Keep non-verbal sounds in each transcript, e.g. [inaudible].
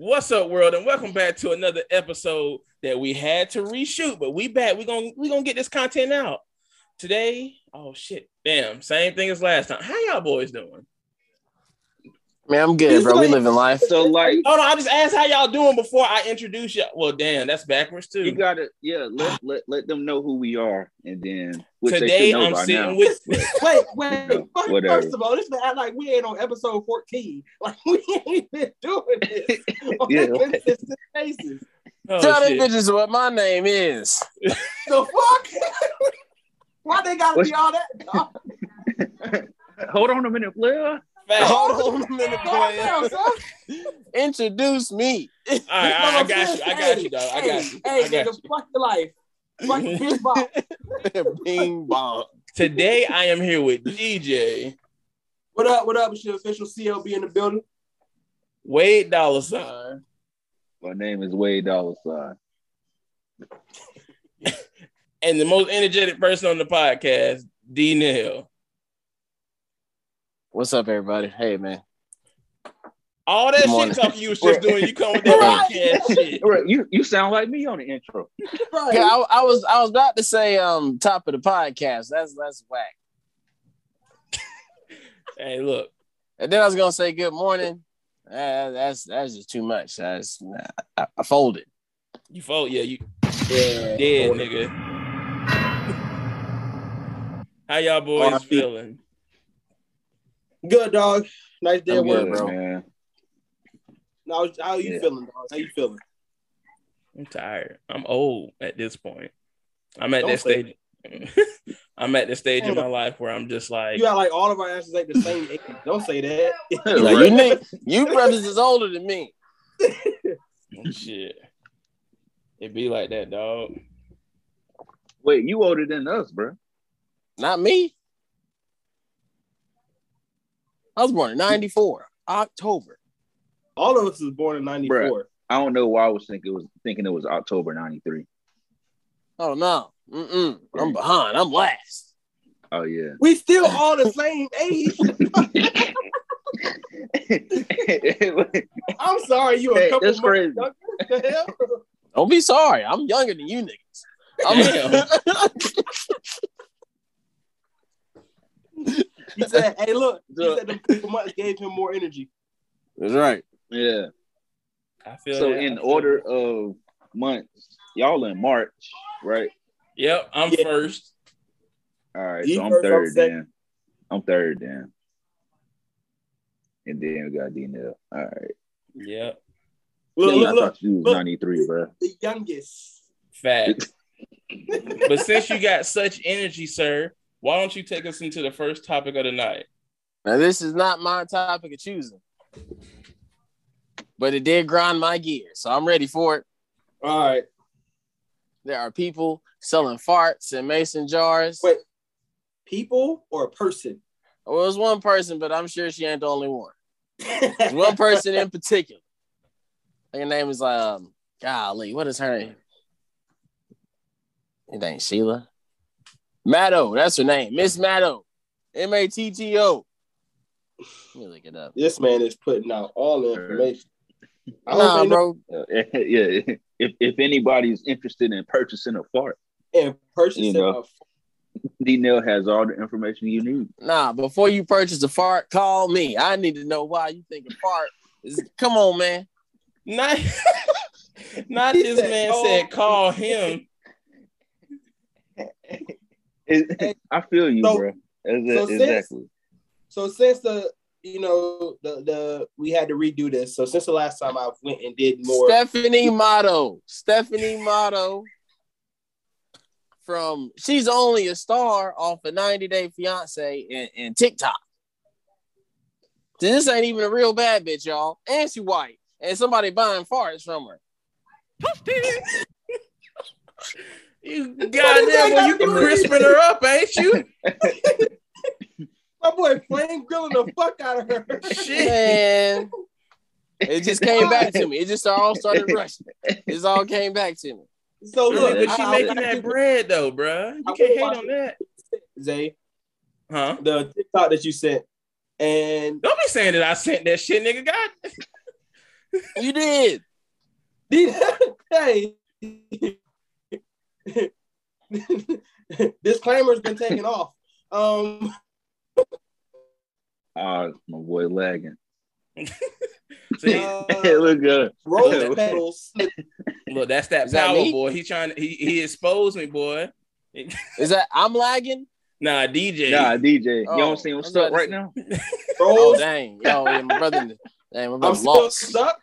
What's up, world, and welcome back to another episode that we had to reshoot, but we back. We gonna we gonna get this content out today. Oh shit! Damn, same thing as last time. How y'all boys doing? Man, I'm good, bro. We living life. So like Oh no, I just asked how y'all doing before I introduce you. Well, damn, that's backwards too. you gotta yeah, let, let let them know who we are and then which they Today should know I'm by sitting now. with [laughs] [laughs] Wait, wait. No, First, whatever. first of all, this man like we ain't on episode 14. [laughs] Like we ain't been doing this on Yeah. a consistent basis. oh, Tell them shit. bitches what my name is. The fuck? Why they gotta What's- be all that? Hold on a minute, Blair. Facts. All Hold on a minute, Calm down, boy. Introduce me. right, all right, I got you. I got you, dog. I got you. Hey, I got nigga, you. fuck your life. Fuck your bitch box. [laughs] Bing bong. Today I am here with DJ What up? What up? It's your official CLB in the building. Wade Dollar Sign My name is Wade Dollar Sign. [laughs] and the most energetic person on the podcast, D Nell. What's up, everybody? Hey, man. All that Good morning. shit talking you was just doing, you come with that Right. podcast shit. You you sound like me on the intro. Right. Yeah, I, I was I was about to say um top of the podcast. That's that's whack. [laughs] Hey, look, And then I was gonna say good morning. Uh, that's that's just too much. That's I, I folded. you fold, yeah, you Yeah. dead, nigga. [laughs] How y'all boys R.I.P. feeling? Good dog. Nice day I'm at work, bro. bro. man. How, how you Yeah. feeling, dog? How you feeling? I'm tired. I'm old at this point. I'm at Don't that stage. [laughs] I'm at the stage in my life where I'm just like, You got like all of our answers ain't the same age. Don't say that. [laughs] Like, you nigg- you brothers is older than me. oh, shit. It be like that, dog. Wait, you older than us, bro. Not me. I was born in 94, October. All of us was born in '94. I don't know why I was thinking it was thinking it was October '93. Oh no. Mm-mm. I'm behind. I'm last. Oh yeah. We still all the same age. I'm sorry, you a Hey, couple that's months crazy. younger. What the hell? Don't be sorry. I'm younger than you niggas. I'm- [laughs] [laughs] He said, "Hey, look." He said the couple months gave him more energy. That's right. yeah. I feel So that. In feel order that. of months, y'all in March, right? Yep, I'm Yeah. first. All right, You so I'm first, I'm third then. I'm third then. And then we got D Nell. All right. Yep, Look, Yeah, I look, look. thought you was look. 93, bro. The youngest. fact. [laughs] but since you got such energy, sir, why don't you take us into the first topic of the night? Now this is not my topic of choosing. But it did grind my gears. So I'm ready for it. All right. There are people selling farts in mason jars. Wait. People or a person? Well, it was one person, but I'm sure she ain't the only one. There's [laughs] one person in particular. Her name is um golly, what is her name? It ain't Sheila. Matto, that's her name. Miss Matto. M-A-T-T-O. Let me look it up. this man is putting out all the information. I don't Nah, even know bro. Uh, [laughs] yeah. If if anybody's interested in purchasing a fart, in purchasing You know. D Nell has all the information you need. Nah, before you purchase a fart, call me. I need to know why you think a fart is. Come on, man. Not, [laughs] not this said, man "Call said call him. [laughs] [laughs] It- I feel you, So- bro. Ex- so since- exactly. So since the you know the the we had to redo this. So since the last time I went and did more. Stephanie [laughs] Motto. Stephanie Matto. From she's only a star off a 90 Day Fiance and, and TikTok. This ain't even a real bad bitch, y'all. And she white. And somebody buying farts from her. [laughs] You [laughs] that goddamn, well, you got to do with crisping her up, ain't you? [laughs] My boy flame grilling the fuck out of her. Shit. Man. [laughs] It just came back to me. It just all started rushing. It all came back to me. So Yeah, look, but she I- I- making I- that bread though, bruh. You I can't hate on that, Zay, huh? the TikTok that you sent, and Don't be saying that I sent that shit, nigga. God, You did. did. hey. [laughs] Disclaimer's been taken off. Um, [laughs] Ah, my boy lagging. [laughs] See, uh, look good. rose petals. look, that's that Is that power, me? boy. He trying to he, he exposed me, boy. Is that I'm lagging? Nah, DJ. Nah, DJ. Oh, you don't see him I'm stuck right say- now? Oh dang. Yo, yeah, my brother. Dang, my brother I'm brother still stuck.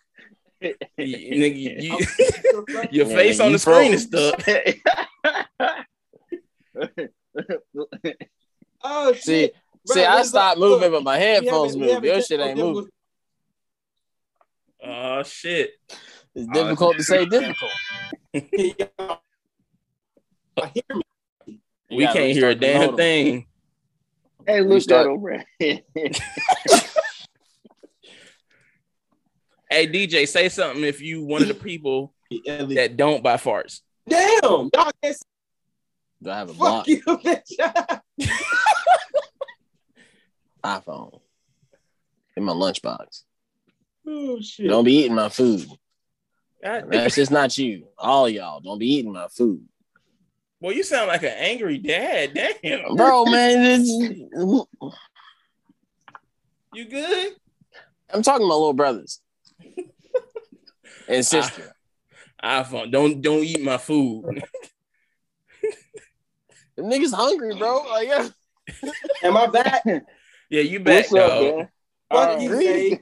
You- nigga, you- you- [laughs] I'm still stuck. [laughs] your Yeah, face on you the screen froze. is stuck. [laughs] Oh See, shit. see, Bro, I look, stopped look, moving, but my headphones haven't- move. Your shit ain't moving. Oh shit. It's Oh, difficult to say difficult. I hear me. You we can't hear a damn thing. hey, You look start- that over there. Hey DJ, say something if you one of the people that don't buy farts. Damn, dog, it's Do I have a block fuck you, bitch. [laughs] iPhone in my lunchbox? oh shit. Don't be eating my food. God, That's just not you. All y'all don't be eating my food, Well, you sound like an angry dad. Damn. bro. Man, it's- You good? I'm talking to my little brothers and sister. iPhone. Don't don't eat my food. [laughs] The niggas hungry, bro. Like, yeah. Am I back? [laughs] Yeah, you back What's up, dog. man? What did you Alright. say?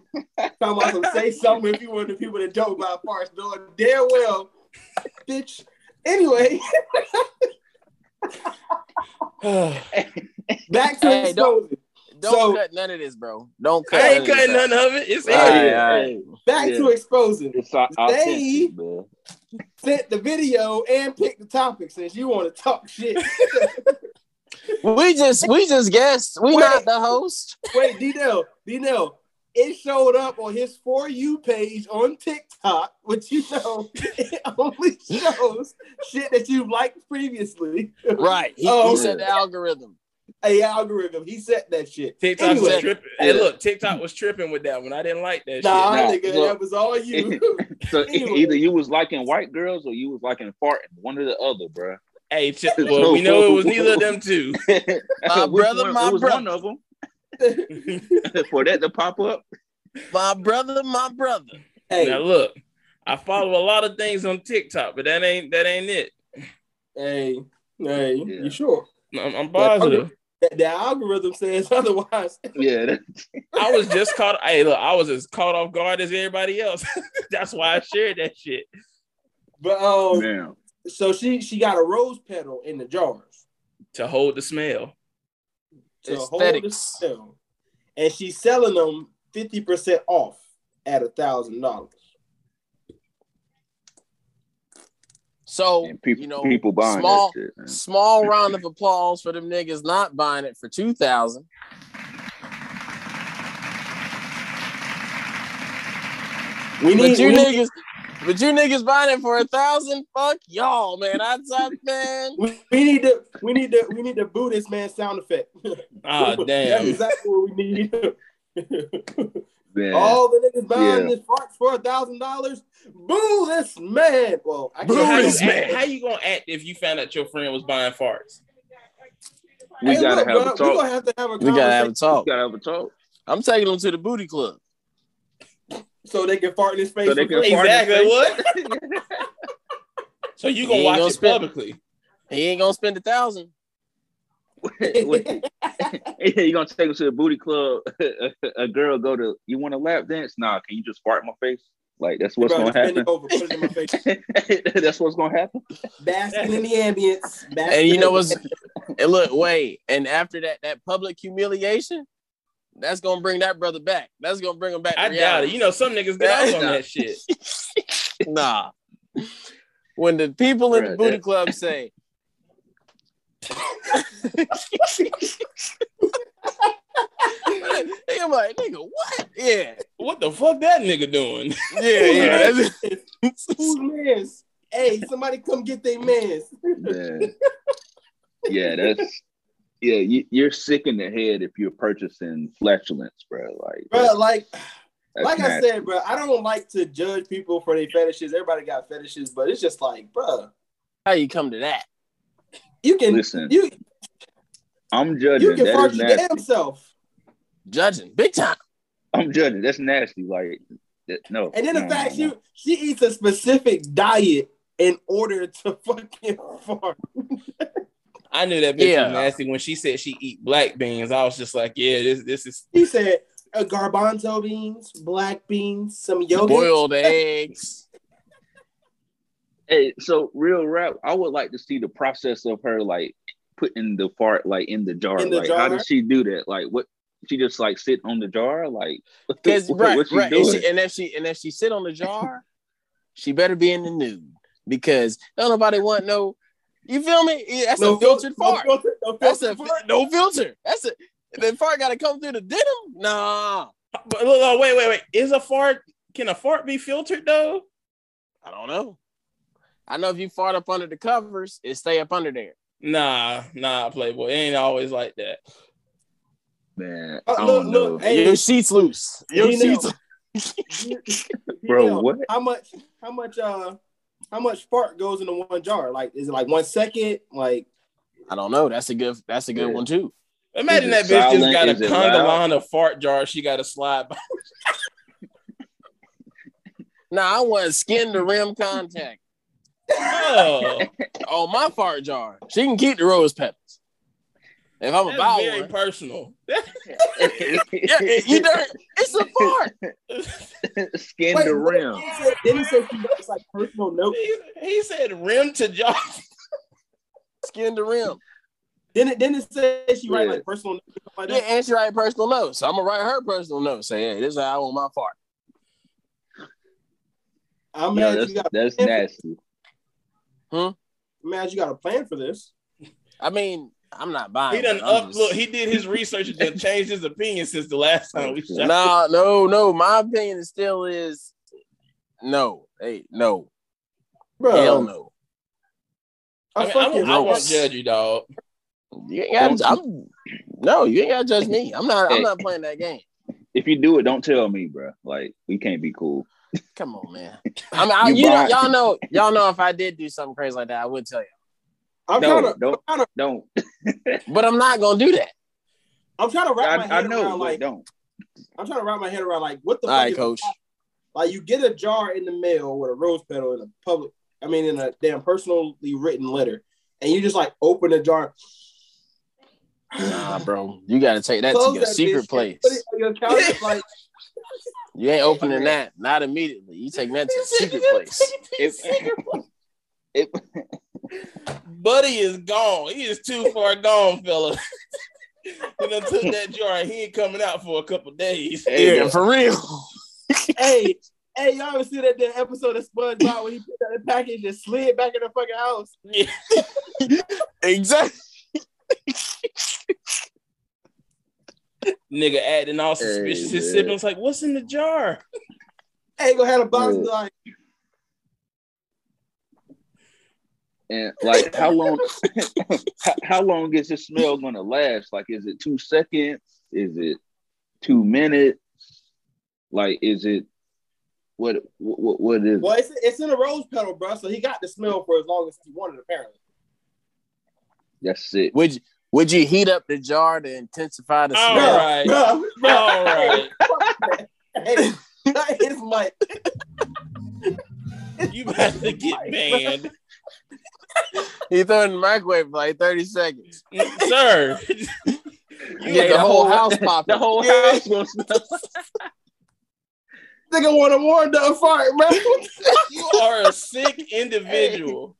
Talking about some say something if you one of the people that don't buy parts, knowing damn well, bitch. Anyway, [sighs] [laughs] back to Hey, don't- exposing. Don't So- cut none of this, bro. Don't cut. I ain't none of cutting out. none of it. It's All in right, here. all right. Back Yeah. to exposing. It's au- They- man. Sent the video and picked the topic since you want to talk shit. We just we just guessed. We Wait. not the host. Wait, D-Nell, D-Nell, it showed up on his For You page on TikTok, which you know, it only shows shit that you've liked previously. Right. He, Oh. he um, said the algorithm. A algorithm. He set that shit. TikTok Anyway. was tripping. Hey, look, TikTok was tripping with that one. I didn't like that Nah, Nah, nigga, look. that was all you. [laughs] So Anyway. either you was liking white girls or you was liking farting. One or the other, bro. shit. Hey, ch- well, we know it was neither of them two. [laughs] My brother, one- my it was brother. one of them [laughs] for that to pop up. My brother, my brother. hey, Now look, I follow a lot of things on TikTok, but that ain't that ain't it. hey, hey, Yeah. you sure? I'm, I'm positive. The, the algorithm says [laughs] otherwise. Yeah, [laughs] I was just caught. Hey, look, I was as caught off guard as everybody else. [laughs] That's why I shared that shit. But um, man. so she she got a rose petal in the jars To hold the smell. to hold the smell, and she's selling them fifty percent off at a thousand dollars. So And people, you know, people buying small shit. Small round of applause for them niggas not buying it for two thousand. We need, you we need- niggas, but you niggas buying it for a thousand. Fuck y'all, man. I thought, man. we, we need to we need to we need to boo this man sound effect. Ah, [laughs] That's damn. That's exactly what we need. [laughs] Man. All the niggas buying Yeah. this farts for a thousand dollars. Boo this man. Well, I So can't how, you this act, man. how you gonna act if you found out your friend was buying farts? we Hey, gotta look, have a bro, We talk. gonna have to have a We gotta have a talk. We gotta have a talk. I'm taking them to the booty club. so they can fart in his face. So they can free. fart in Exactly his what? [laughs] So you gonna watch gonna it spend- publicly? He ain't gonna spend a thousand. Wait, [laughs] you gonna take us to the booty club? [laughs] a girl go to you want a lap dance? Nah, can you just fart in my face? Like that's what's Bro, gonna happen. over, put it in my face. [laughs] that's what's gonna happen. Basking in the ambience. basking And you know what's and look, wait, and after that, that public humiliation, that's gonna bring that brother back. That's gonna bring him back. to I doubt it. You know, some niggas get off on that shit. nah. When the people in the booty that- club say, I'm like, nigga, what? Yeah, What the fuck that nigga doing? yeah, yeah. Who's mans? Hey, somebody come get their mans. Man. Yeah, that's yeah. You, you're sick in the head if you're purchasing flatulence, bro. Like Bro, like That's like I said, bro, I don't like to judge people for their fetishes. Everybody got fetishes, but it's just like, bro, How you come to that? You can Listen, you I'm judging. you can That fart is your nasty. damn self. Judging big time. I'm judging. That's nasty. Like, that, no. And then the no, fact no, she she eats a specific diet in order to [laughs] fucking fart. I knew that bitch Yeah. was nasty when she said she eat black beans. I was just like, yeah, this this is He said uh, garbanzo beans, black beans, some yogurt. Boiled [laughs] eggs. Hey, so real rap. I would like to see the process of her like putting the fart like in the jar. In the like, how jar? did she do that? Like, what? She just like sit on the jar, like [laughs] Because what, right, what she right. And, doing? she, and if she and if she sit on the jar, she better be in the nude because don't nobody want no. You feel me? That's No a filtered fil- no fart. filter- no filter, That's a filtered fart. no filter. That's a the fart got to come through the denim. Nah, but look, look, wait, wait, wait. Is a fart can a fart be filtered though? I don't know. I know if you fart up under the covers, it stay up under there. Nah, nah, Playboy. It ain't always like that. Man, Uh, I look, look. Hey. Your sheets loose. Your You know. sheets. [laughs] Bro, You know, what? How much? How much? Uh, how much fart goes into one jar? Like, is it like one second? Like, I don't know. That's a good. That's a good Yeah. one too. Imagine that it bitch just got a Is it conga line of fart jar. She got to slide by. [laughs] Nah, I want skin to rim contact Oh, [laughs] on oh, my fart jar. She can keep the rose petals. If I'm that's about very one, personal. [laughs] yeah, it- you know, it's a fart. [laughs] Skin Wait, the what- rim. He said, didn't he say she makes like personal notes? he, he said rim to jar. Skin to rim. Didn't didn't it say she write Yeah. like personal notes and stuff like Yeah, that? and she write personal notes. So I'm gonna write her personal notes. Say, hey, this is how I want my fart. I'm Yeah, that's, that's nasty. I'm mad you got a plan for this. I mean, I'm not buying. He done it. I'm up. just- Look, he did his research and then changed his opinion since the last time we shot. Nah, no, no. My opinion still is no. Hey, no. Bro, Hell no. I, I mean, I, fucking won't, I won't judge you, dog. You ain't gotta, I'm no, you ain't gotta judge me. I'm not. I'm not playing that game. If you do it, don't tell me, bro. Like we can't be cool. Come on, man. I mean, I, you, you know, y'all know, y'all know. If I did do something crazy like that, I would tell you. I'm No, trying to. don't. I'm trying to. Don't. [laughs] But I'm not gonna do that. I'm trying to wrap my I, I head know, around like. don't. I'm trying to wrap my head around like what the All fuck right, coach. fart? Like you get a jar in the mail with a rose petal in a public. I mean, in a damn personally written letter, and you just like open the jar. Nah, bro, you gotta take that to your that secret bitch, place. Put it on your counter, like [laughs] [laughs] You ain't opening that, not immediately. You take that to the [laughs] secret place. If, [laughs] if, Buddy is gone. He is too far gone, fella. [laughs] he done took that jar he ain't coming out for a couple days. Hey, Yeah, for real. hey, hey, y'all ever see that damn episode of SpongeBob when he put that the package and slid back in the fucking house? Yeah. Exactly. Nigga acting all suspicious. Hey, His siblings like, what's in the jar? Ain't gonna have a box Yeah. like and like, how long? [laughs] how, how long is this smell gonna last? Like, is it two seconds? Is it two minutes? Like, is it what? What? What is? well, it's it's in a rose petal, bro. So he got the smell for as long as he wanted, apparently. That's it. Would you would you heat up the jar to intensify the smell? right. Bro, bro, [laughs] All right. Hey, it's my You about to get banned. He threw it in the microwave for like 30 seconds. Mm, sir. [laughs] You Yeah, get the the whole whole- house [laughs] popping. The whole Yeah. house gonna smell. nigga want to warn the fart, bro. You are a sick individual.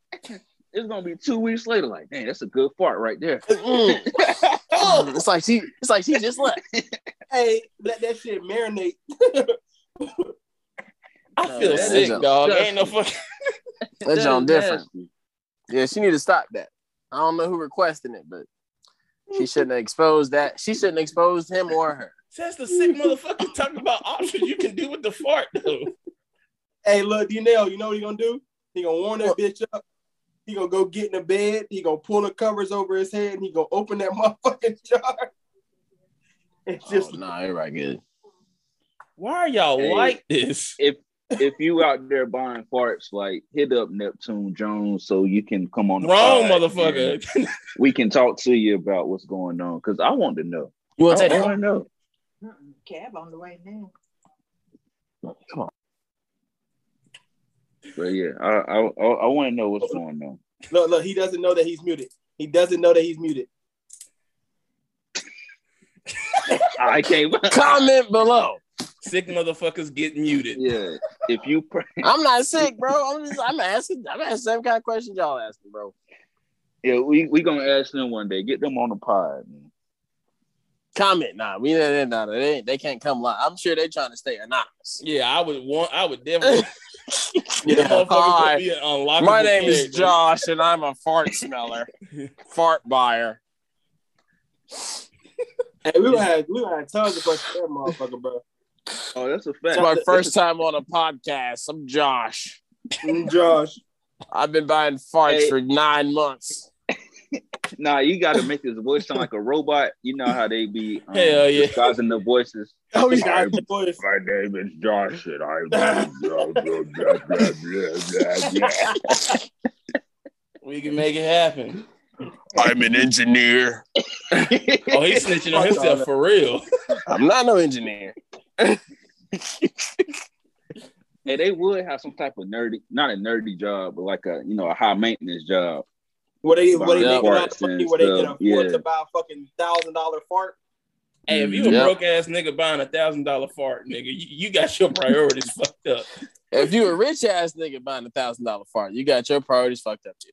It's gonna be two weeks later. Like, dang, that's a good fart right there. Mm. [laughs] Mm. It's like she it's like she just left. [laughs] hey, let that shit marinate. [laughs] I No, feel sick, is dog. just- Ain't no fucking. That That John is different. Yeah, she need to stop that. I don't know who requesting it, but she shouldn't have exposed that. She shouldn't expose him or her. That's the sick motherfucker talking about options you can do with the fart, though. Hey, look, Dnell, you know what he gonna do? He gonna warm that bitch up. He gonna go get in the bed. He gonna pull the covers over his head, and he gonna open that [laughs] motherfucking jar. And just oh, nah, everybody good. Why are y'all Hey. like this? if if you out there buying farts, like hit up Neptune Jones so you can come on. The Wrong, pod motherfucker. We can talk to you about what's going on because I want to know. You I, want to I want to know. Cab on the way now. Come on. But yeah, I I I, I want to know what's oh. going on. Look, look, he doesn't know that he's muted. He doesn't know that he's muted. [laughs] I can't. [laughs] [laughs] Comment below. Sick motherfuckers get muted. Yeah, if you pray, I'm not sick, bro. I'm just I'm asking. I'm asking the same kind of questions y'all asking, bro. yeah, we we gonna ask them one day. Get them on the pod. Man. Comment, nah. We they, nah, they, they can't come live. I'm sure they're trying to stay anonymous. Yeah, I would want. I would definitely. Yeah, yeah, hi. could be an unlockable My name is. Josh, and I'm a fart smeller, [laughs] fart buyer. Hey, we gonna have we gonna have tons of questions for that motherfucker, bro. Oh, that's a fact. It's my first time on a podcast. I'm Josh. Mm, Josh. I've been buying farts Hey. for nine months. Nah, you got to make his voice sound like a robot. You know how they be um, Hell yeah. disguising the voices. Oh, yeah. yeah. the voice. My name is Josh, and I'm. We can make it happen. I'm an engineer. Oh, he's snitching on himself for real. I'm not no engineer. hey, they would have some type of nerdy, not a nerdy job, but like a you know a high maintenance job. Where they where they Yeah. make a lot money, where they can afford yeah. to buy a fucking thousand dollar fart. Hey, if you a Yep. broke ass nigga buying a thousand dollar fart, nigga, you, you got your priorities [laughs] fucked up. If you a rich ass nigga buying a thousand dollar fart, you got your priorities fucked up too.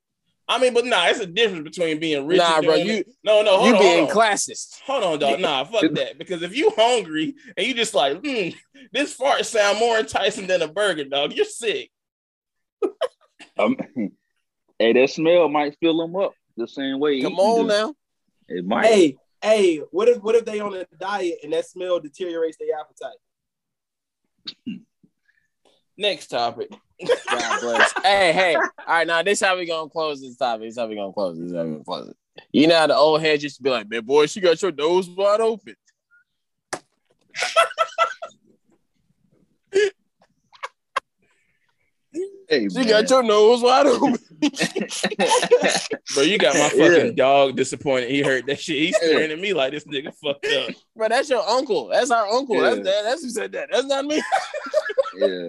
I mean, but nah, it's a difference between being rich. Nah, and bro, you it. no, no, hold you on, being hold on. classist. Hold on, dog. Nah, fuck [laughs] that. Because if you hungry and you just like, hmm, this fart sound more enticing than a burger, dog, you're sick. Um, hey, that smell might fill them up the same way. Come on do. now. It might. Hey, hey, what if what if they on a diet and that smell deteriorates their appetite? [laughs] Next topic. God bless. [laughs] hey, hey. All right, now this how we gonna close this topic. This how we gonna close this. This how we gonna close it. You know how the old heads used to be like, man, boy, she got your nose wide open. [laughs] Hey, She man. got your nose wide open. [laughs] Bro, you got my fucking dog disappointed. He heard that shit. He's staring at me like this nigga fucked up. Bro, that's your uncle. That's our uncle. Yeah. That's that, that's who said that. That's not me. yeah.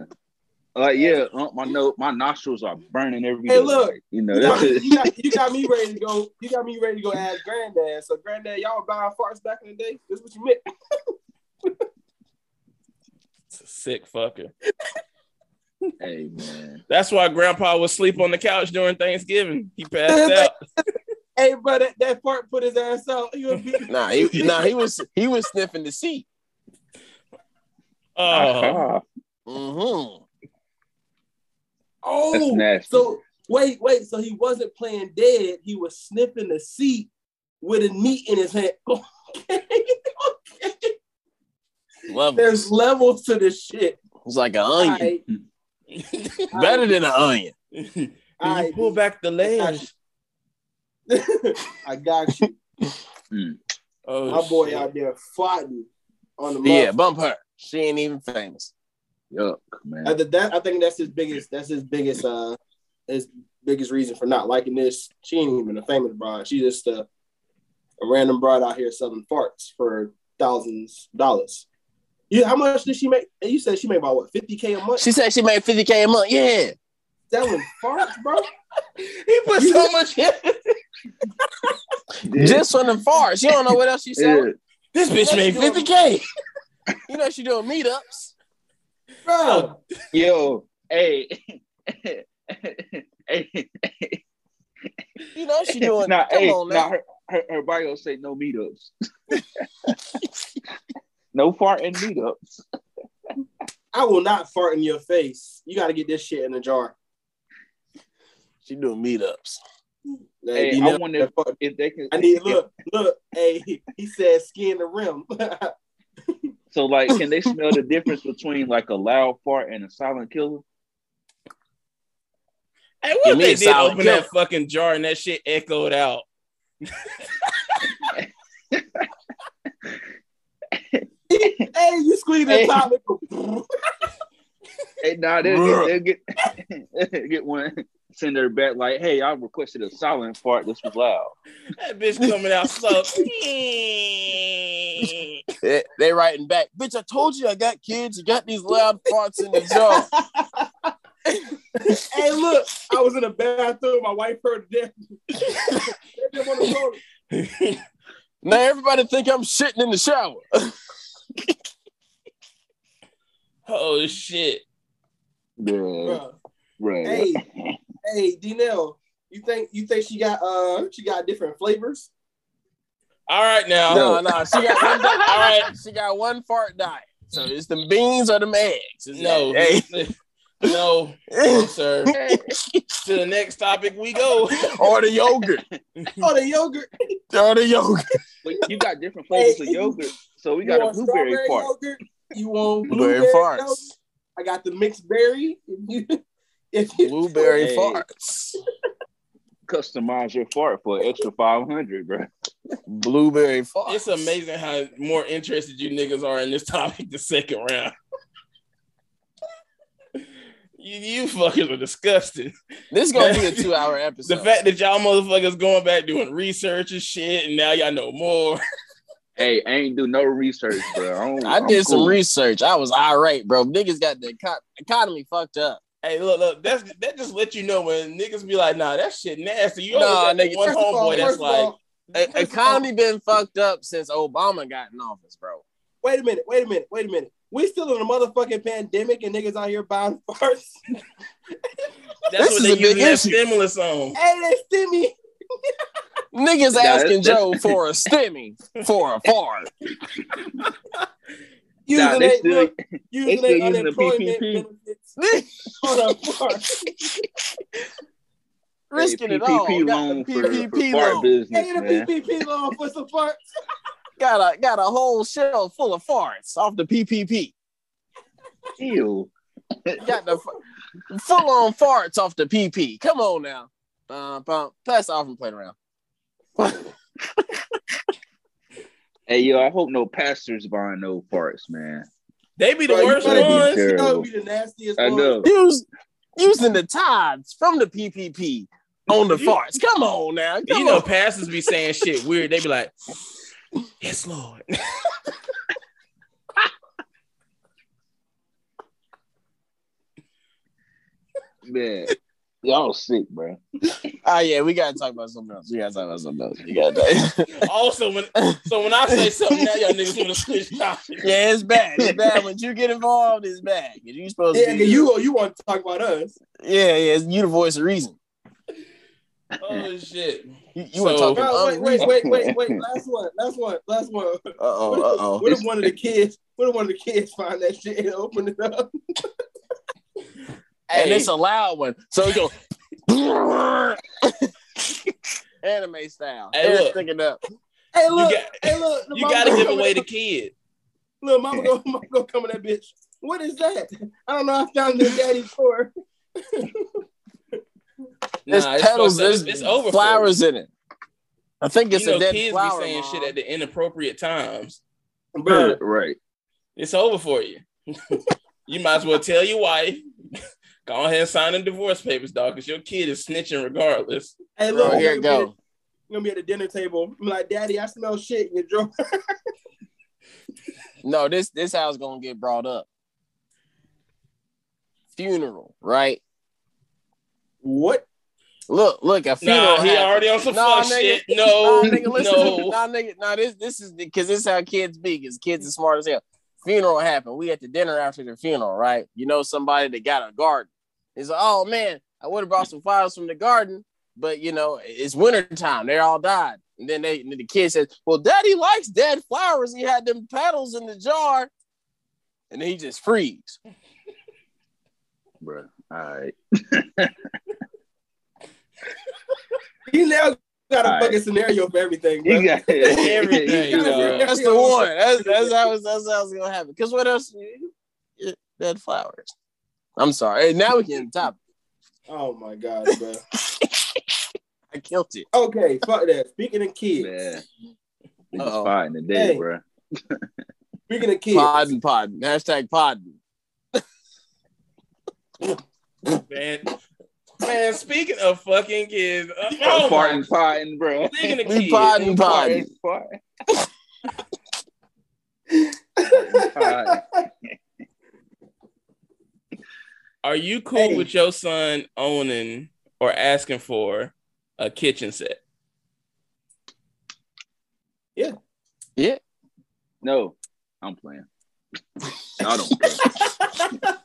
Like yeah, uh, my nose, my nostrils are burning every Hey, day. look. Like, you know, You got, that's you, got, you got me ready to go. You got me ready to go ask granddad. So granddad, y'all were buying farts back in the day. This what you meant? It's a sick fucker. [laughs] hey man. That's why grandpa would sleep on the couch during Thanksgiving. He passed [laughs] out. Hey, bro, that, that fart put his ass out. He would be. Nah, he nah, he was he was sniffing the seat. Oh, Ah, Mm-hmm. Oh, so wait, wait. So he wasn't playing dead. He was sniffing the seat with a meat in his hand. [laughs] Okay, okay. Love it. There's levels to this shit. It's like an onion. right, Better than an onion. Can you right. pull back the ledge? [laughs] I got you. Oh, My boy shit. out there fighting on the Yeah, bump her. She ain't even famous. yuck, man. I, that, I think that's his biggest. That's his biggest. Uh, his biggest reason for not liking this. She ain't even a famous broad. She just a, a random broad out here selling farts for thousands of dollars. You, how much did she make? You said she made about what, fifty k a month She said she made 50K a month. Yeah. That was farts, bro. [laughs] He put so much in. [laughs] Just from the farts. You don't know what else she yeah. said. This bitch made 50K. [laughs] You know she doing meetups. Bro, Yo, hey. hey. You know she doing. Nah, come hey, on nah, now. her, her, her bio say no meetups. No farting meetups. [laughs] I will not fart in your face. You got to get this shit in a jar. She doing meetups. Like, Hey, you I know, wonder if, if they can. I need look, look. Hey, he said skin the rim. [laughs] So, like, can they smell the difference between like a loud fart and a silent killer? Hey, what if they did open kill. that fucking jar and that shit echoed out? [laughs] he [laughs] hey, you squeeze the Hey. top. [laughs] Hey, nah, they'll get, they'll [laughs] get, get one, send her back like, hey, I requested a silent fart. This was loud. That bitch coming out slow. They, they writing back, bitch. I told you I got kids. You got these loud farts in the jar. hey, look, I was in the bathroom. My wife heard that. they didn't want to go. Now everybody think I'm shitting in the shower. [laughs] oh shit. Yeah, right. Hey, hey, Dinell, you think you think she got uh she got different flavors? All right now. No, no, she got one. Di- All right. she got one fart diet. So it's the beans or the eggs. It's No. hey. No, no, sir. [laughs] to the next topic we go. [laughs] or the yogurt, Oh, the yogurt. or the yogurt. But you got different flavors Hey, of yogurt. So we You got a blueberry strawberry fart. yogurt? You want Blueberry blueberry farts. yogurt? I got the mixed berry. if you, [laughs] Blueberry Hey. farts. Customize your fart for an extra 500, bro. Blueberry farts. It's amazing how more interested you niggas are in this topic the second round. you, you fuckers are disgusting. This is gonna be a [laughs] two-hour episode. The fact that y'all motherfuckers going back doing research and shit, and now y'all know more. [laughs] Hey, I ain't do no research, bro. I, don't- I I'm did some cool. research. I was all right, bro. Niggas got the eco- economy fucked up. Hey, look, look, that's that just let you know when niggas be like, nah, that shit nasty. You Nah, always nigga, one First of all- homeboy that's like, all- all- economy been fucked up since Obama got in office, bro. Wait a minute, wait a minute, wait a minute. We still in a motherfucking pandemic and niggas out here buying [laughs] farts. that's This what is they a big that issue. stimulus on. hey, they stimmy. Niggas Nah, asking that's- Joe for a stimmy for a fart. [laughs] Using Nah, they they, still, look, they using still using the unemployment PPP. benefits [laughs] on a fart. [laughs] Risking hey, it all. PPP Got loan the for, PPP for fart loan. business, Hey, the man. PPP loan for some farts. Got a got a whole shelf full of farts off the PPP. Ew. Got the full on farts off the PP. Come on now. Uh, bum, bum. Pass off and play around. [laughs] Hey, yo, I hope no pastors buying no farts, man. They be the Bro, worst better be- ones. Terrible. You know, be the nastiest I one. know. Use using the tides from the PPP on the farts. Come on now. Come You know, on. pastors be saying shit weird. They be like, "Yes, Lord." [laughs] Man, y'all sick, bro. Oh [laughs] yeah, we gotta talk about something else. We gotta talk about something else. You gotta [laughs] also, when so when I say something, now y'all niggas want to switch topics. Yeah, it's bad. It's bad. When you get involved, it's bad. You supposed Yeah, to 'cause be, you you want to talk about us? Yeah, yeah. You the voice of reason. Oh shit! You, you want to So- talk Bro, about wait, wait, wait, wait, wait. Last one, last one, last one. Uh oh, uh oh. What if one of the kids? What if one of the kids find that shit and open it up? [laughs] And Hey. it's a loud one, so it go [laughs] anime style. Hey, Hair look. sticking up. Hey, You look, got, hey, look. You got to give come away in- the kid. Look, mama go, mama go come in that bitch. What is that? I don't know. I found it in daddy's drawer. There's Nah, it's petals. fucked up. There's It's over. flowers in it. I think You it's know, a dead kids flower. be saying Mom. shit at the inappropriate times. Bro, Right. It's over for you. [laughs] you might as well tell your wife. Go ahead and sign the divorce papers, dog, because your kid is snitching regardless. hey, look. Bro, here you're it gonna go. at- You're gonna be at the dinner table. I'm like, Daddy, I smell shit in your drawer. [laughs] No, this this house gonna get brought up. Funeral, right? What? Look, look, a funeral. Nah, he happened. already on some Nah, fuck nigga. shit. No, Nah, nigga, listen. no. Nah, nigga, nah, this this is because this is how kids be. Because kids are smart as hell. Funeral happened. We at the dinner after the funeral, right? You know somebody that got a garden. It's like, oh man, I would have brought some flowers from the garden, but you know it's winter time. They all died, and then they and the kid says, "Well, Daddy likes dead flowers. He had them petals in the jar," and then he just freeze. Bro. All right. [laughs] He now got a All right. fucking scenario for everything. Bro. You got [laughs] Everything, You got- dog. That's the one. That's that's how it's, that's how it's gonna happen. Because what else? Dead flowers. I'm sorry. Hey, now we can top. Oh my god, bro. [laughs] I killed it. Okay, fuck that. Speaking of kids, Man. [laughs] We Uh-oh. fighting today, Hey. bro. Speaking of kids, Podden, podden. Hashtag podden. man. Man, speaking of fucking kids, uh, oh farting, farting, bro. speaking of kids, podden, podden. Farting, farting. are you cool Hey. with your son owning or asking for a kitchen set? Yeah. Yeah. No, I'm playing. [laughs] I don't. [laughs]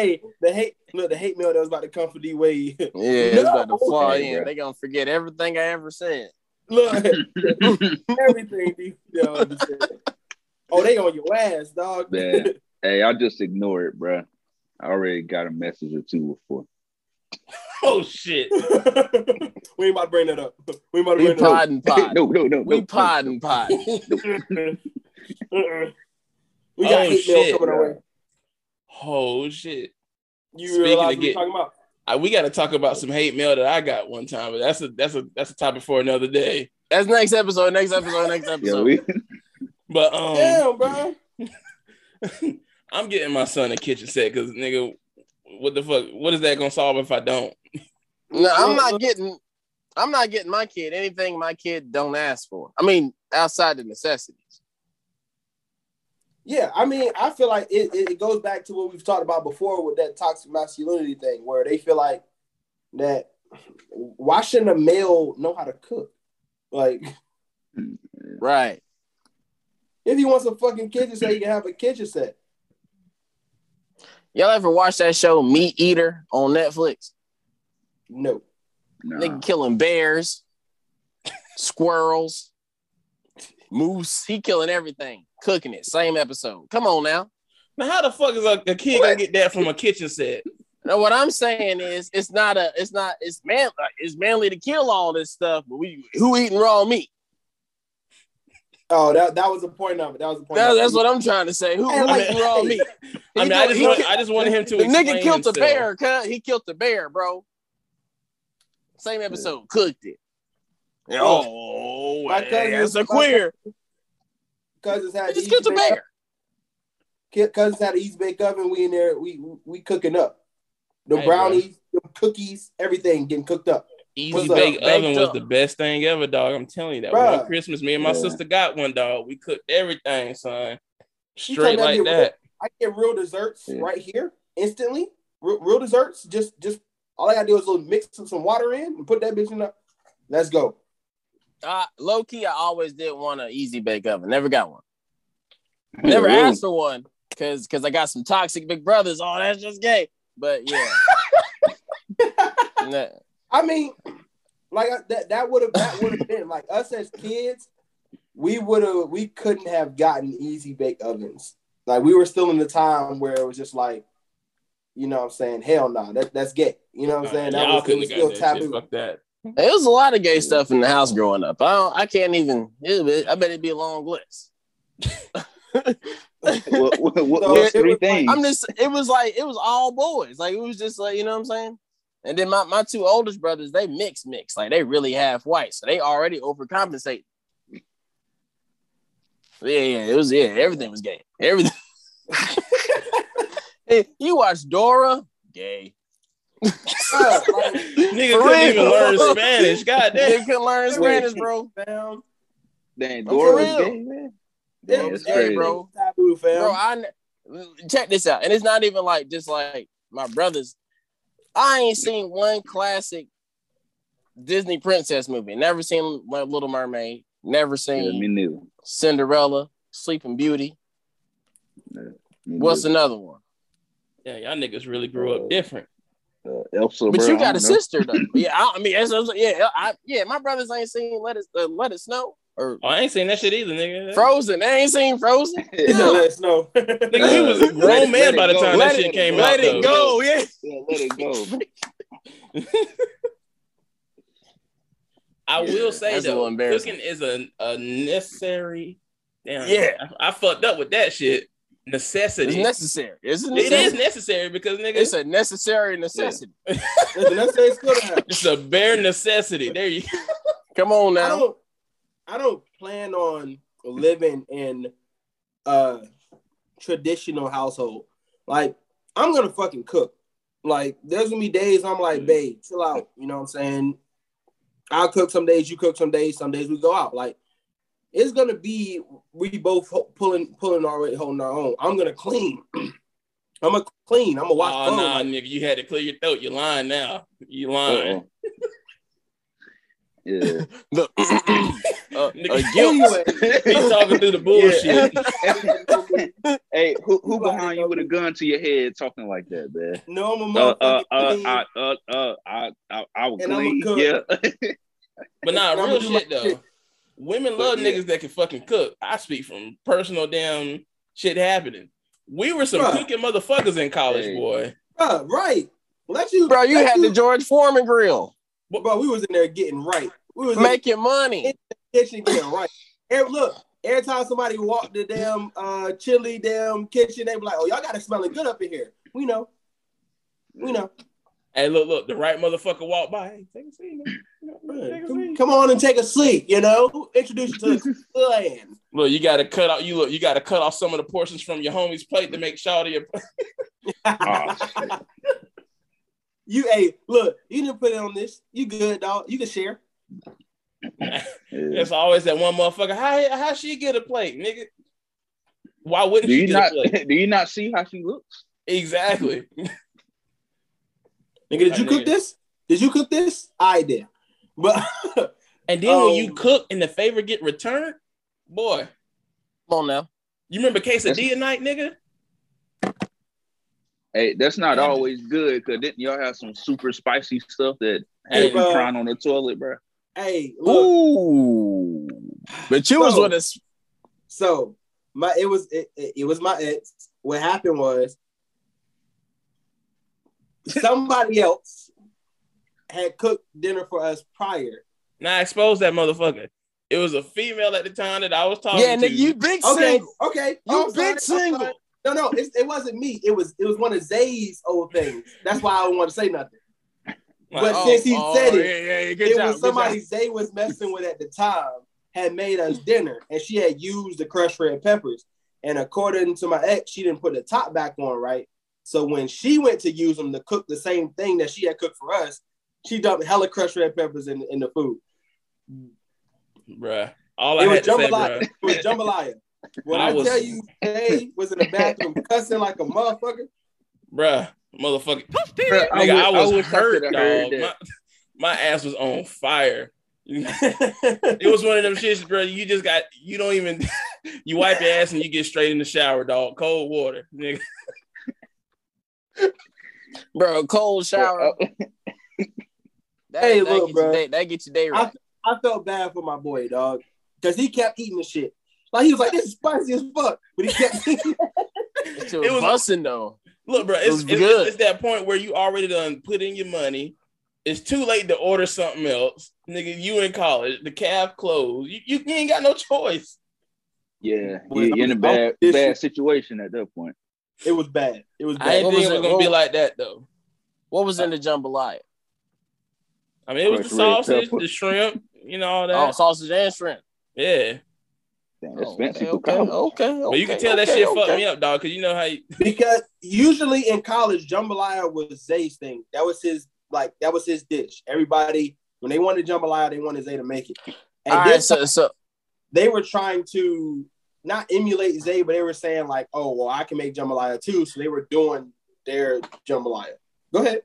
Play. hey, the hate look, the hate mail that was about to come for D Wade. Yeah, [laughs] it's about to No. fall Okay, in. bro. They gonna forget everything I ever said. Look, [laughs] everything D Wade said. Oh, they on your ass, dog. Man. hey, I just ignore it, bro. I already got a message or two before. [laughs] Oh shit! we ain't about to bring that up. We ain't about to bring that up. podden, pod. no, no, no. We no. podden, pod. Uh-uh. We got Oh, hate shit. mail coming our way. Oh shit! You Speaking realize of what we're get- talking about? I, we got to talk about some hate mail that I got one time, but that's a that's a that's a topic for another day. That's next episode, next episode, next episode. [laughs] Yeah, episode. we, [laughs] But um, Damn, bro. [laughs] I'm getting my son a kitchen set because nigga, what the fuck? What is that gonna solve if I don't? No, I'm not getting I'm not getting my kid anything my kid don't ask for. I mean, outside the necessities. Yeah, I mean, I feel like it, it, it goes back to what we've talked about before with that toxic masculinity thing, where they feel like that why shouldn't a male know how to cook? Like, Right. if he wants a fucking kitchen set, he can have a kitchen set. Y'all ever watch that show Meat Eater on Netflix? No. nah. Nigga killing bears, squirrels, moose. He killing everything, cooking it. Same episode. Come on now. Now, how the fuck is a, a kid gonna get that from a kitchen set? Now, what I'm saying is, it's not a, it's not, it's man, uh, it's manly to kill all this stuff. But we, who eating raw meat? Oh, that, that was the point of it. That was the point. That, of it. that's what I'm trying to say. Who, Hey, who like- eating raw [laughs] meat? I mean, I just he want, ki- I just wanted him to. The nigga killed the himself. bear, cuz he killed the bear, bro. Same episode, cooked it. Oh, My hey, cousin- that's a queer. Cousins had He just the killed the East Bay- bear. Ki- Cousins had an Easy Bake Oven. We in there. We we cooking up. The Hey, brownies, the cookies, everything getting cooked up. Easy What's up? bake Baked oven was up. the best thing ever, dog. I'm telling you that. Bruh. One Christmas, me and my Yeah. sister got one, dog. We cooked everything, son. You Straight told me I like did that. I get real desserts Yeah. right here instantly. Real, real desserts. Just just all I gotta do is a little mix some, some water in and put that bitch in there. Let's go. Uh, low key, I always did want an easy bake oven. Never got one. Never Really? asked for one because because I got some toxic big brothers. Oh, that's just gay. But yeah, [laughs] Nah. I mean, like that that would have that would have been like us as kids. We would have we couldn't have gotten easy bake ovens. Like we were still in the time where it was just like, you know, what I'm saying, hell no, that that's gay. You know what I'm saying? That Y'all was, was still got that shit. Fuck that. There was a lot of gay stuff in the house growing up. I don't, I can't even. it- I bet it'd be a long list. what, what, what, So it three was things? I'm just. It was like it was all boys. Like it was just like you know what I'm saying. And then my, my two oldest brothers, they mix mix. Like they really half white, so they already overcompensate. Yeah, yeah, it was yeah. Everything was gay. Everything. [laughs] hey, you watch Dora? Gay. Bruh, like, Nigga couldn't even learn Spanish. God They damn. couldn't learn Spanish, bro. fam. Dang, I'm Dora for was real. gay, man. Damn, it that's crazy. bro. Taboo, fam. Bro, I check this out, and it's not even like just like my brothers. I ain't seen one classic Disney princess movie. Never seen Little Mermaid. Never Yeah, me seen neither. Cinderella, Sleeping Beauty. Me What's neither. another one? Yeah, y'all niggas really grew up uh, different. Uh, Elsa? But bro, you got a know. sister though. [laughs] yeah, I, I mean, that's, that's- yeah, I, yeah. My brothers ain't seen Let It uh, Let It Snow or Oh, I ain't seen that shit either, nigga. Frozen. They ain't seen Frozen. [laughs] No, let us know. [laughs] Nigga, he was a grown it- man let by the go. time Let that it- shit came let out. Let it though. go. Yeah. Yeah, let it go. I will say That's though, little cooking is a, a necessary. Damn, Yeah. I, I fucked up with that shit. It's Necessity. necessary. Isn't it it? is necessary because nigga, It's a necessary necessity. Listen, that's [laughs] it's good to have. it's a bare necessity. There you. go. Come on I now. don't I don't plan on living in a traditional household. Like I'm gonna fucking cook. Like there's gonna be days I'm like, mm-hmm. babe, chill out. You know what I'm saying? I'll cook some days, you cook some days, some days we go out. Like it's gonna be we both ho- pulling pulling our weight, holding our own. I'm gonna clean. [clears throat] I'm gonna clean. I'm gonna watch Oh clothes. nah, nigga, you had to clear your throat. You're lying now. You lying. Uh-oh. [laughs] Yeah. The, uh, Nigga, anyway, [laughs] He's talking through the bullshit. [laughs] hey, who who behind you with a gun to your head talking like that, man? no, I'm a Uh, motherfucking uh, uh. I, uh, uh, I, I, I would I'ma clean. Yeah. But nah, real shit though. shit. Women love yeah. niggas that can fucking cook. I speak from personal damn shit happening. We were some Bruh. cooking motherfuckers in college, Hey. boy. Bruh, right. Let you, Bro, you let had the George Foreman grill. bro. We was in there getting right. We was in Making money. the kitchen getting right. Every, look, every time somebody walked the damn uh chili damn kitchen, they be like, "Oh, y'all got it smelling good up in here." We know. We know. Hey, look, look, the right motherfucker walked by. Hey, take a seat. man. Come, come on and take a seat. You know, introduce you to the [laughs] land. Look, you gotta cut out you look, you gotta cut off some of the portions from your homie's plate to make sure your Oh. [laughs] [laughs] You, hey, look, you didn't put it on this. You good, dog? You can share. Yeah. It's always that one motherfucker. How how she get a plate, nigga? Why wouldn't Do she you get not? a plate? Do you not see how she looks? Exactly. Nigga, did you cook this? Did you cook this? I did. But [laughs] And then when you Um, cook and the favor get returned, boy, Come on now. you remember quesadilla night, nigga? Hey, that's not Yeah. always good because didn't y'all have some super spicy stuff that Hey, had you bro. crying on the toilet, bro? hey, look. Ooh. But you was So- with us. So my it was it, it, it was my ex. What happened was somebody else had cooked dinner for us prior. Now expose that motherfucker. It was a female at the time that I was talking Yeah, to. nigga, you big Okay, single. okay. You I'm big sorry, single. No, no, it's, it wasn't me. It was it was one of Zay's old things. That's why I don't want to say nothing. Like, but oh, since he oh, said it, yeah, yeah, it job, was somebody job. Zay was messing with at the time had made us dinner, and she had used the crushed red peppers. And according to my ex, she didn't put the top back on right. So when she went to use them to cook the same thing that she had cooked for us, she dumped hella crushed red peppers in, in the food. bruh. All I It was had to say, bruh. It was jambalaya. When I I, was- tell you, Zay was in the bathroom cussing like a motherfucker. Bruh, motherfucker. Bruh, Nigga, I, wish- was wish I hurt, dog. heard My, my ass was on fire. [laughs] It was one of them shits, bro. You just got you don't even [laughs] you wipe your ass and you get straight in the shower, dog. Cold water, nigga. [laughs] Bro, cold shower. Uh, [laughs] That, Hey, that look, get your bro. day, that get your day right. I felt bad for my boy, dog, because he kept eating the shit. Like he was like, "This is spicy as fuck," but he kept. eating It [laughs] It was was- busting though. Look, bro, It it's, was it's, good. it's that point where you already done put in your money. It's too late to order something else, nigga. You in college, the calf closed. You, you, you ain't got no choice. yeah, Well, you're in a I'm- bad bad situation at that point. It was bad. It was bad. I bad. didn't What think was it was gonna be like that though. What was in the jambalaya? I mean, it was the Crushed sausage, the shrimp, you know all that. Oh, sausage and shrimp. yeah, Damn, that's Oh, fancy okay, okay, okay, but you can okay, tell that shit okay. fucked me up, dog. Because you know how you, [laughs] because usually in college, jambalaya was Zay's thing. That was his like that was his dish. Everybody when they wanted jambalaya, they wanted Zay to make it. And All right, so so they were trying to not emulate Zay, but they were saying like, "Oh, well, I can make jambalaya too." So they were doing their jambalaya. Go ahead.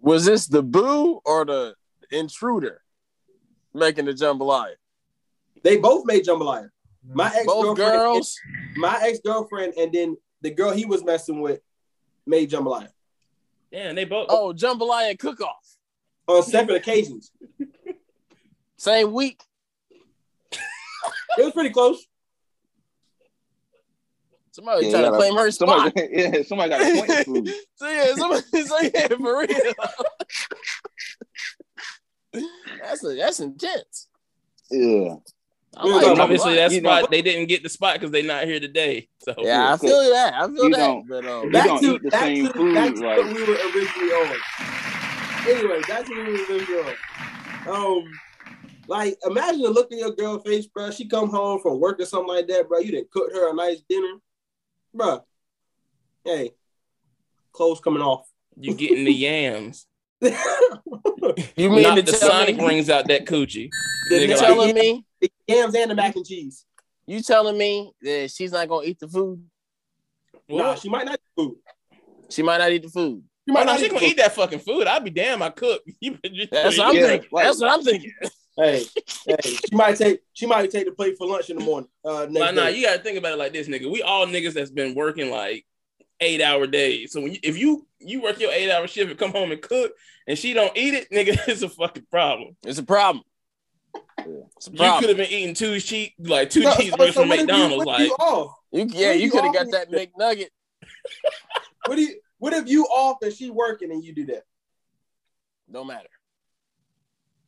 was this the boo or the intruder making the jambalaya? They both made jambalaya. My ex Both girlfriend, girls. my ex girlfriend, and then the girl he was messing with made jambalaya damn, they both. Oh, jambalaya cook off. on separate occasions. Same week. It was pretty close. Somebody Yeah, trying to gotta- claim her spot. Somebody, [laughs] yeah, somebody got to point the food. so yeah, somebody [laughs] so yeah, for real. [laughs] that's a, that's intense. Yeah, I Yeah, like but Obviously, that You know- spot they didn't get the spot because they're not here today. So Yeah, I feel that. I feel You that. don't- But um, You Back don't to eat the back same to, food, back to like- what we were originally on. Anyway, that's what we were originally on. Um, Like, imagine the look in your girl face, bro. She come home from work or something like that, bro. You didn't cook her a nice dinner, bro. Hey, clothes coming off. You getting the yams. [laughs] You mean Not to the Sonic me? brings out that coochie. You Nigga, nigga- like, telling me? the yams and the mac and cheese. You telling me that she's not gonna eat the food? Nah, she might not eat food. She might not eat the food. She Oh, might no, not she eat gonna food. eat that fucking food. I'd be damn. I cook. [laughs] You- you- That's what I'm Yeah, thinking. like- That's what I'm thinking. Hey, hey, she might take she might take the plate for lunch in the morning. Uh, Nah, nah, you gotta think about it like this, nigga. We all niggas that's been working like eight hour days. So when you, if you you work your eight hour shift and come home and cook and she don't eat it, [laughs] nigga, it's a fucking problem. It's a problem. It's a You could have been eating two cheese like two So- so- cheeseburgers so from what if you- McDonald's. like you off? You, yeah, you you could have got that McNugget. What do you? What if you off and she working and you do that? Don't matter.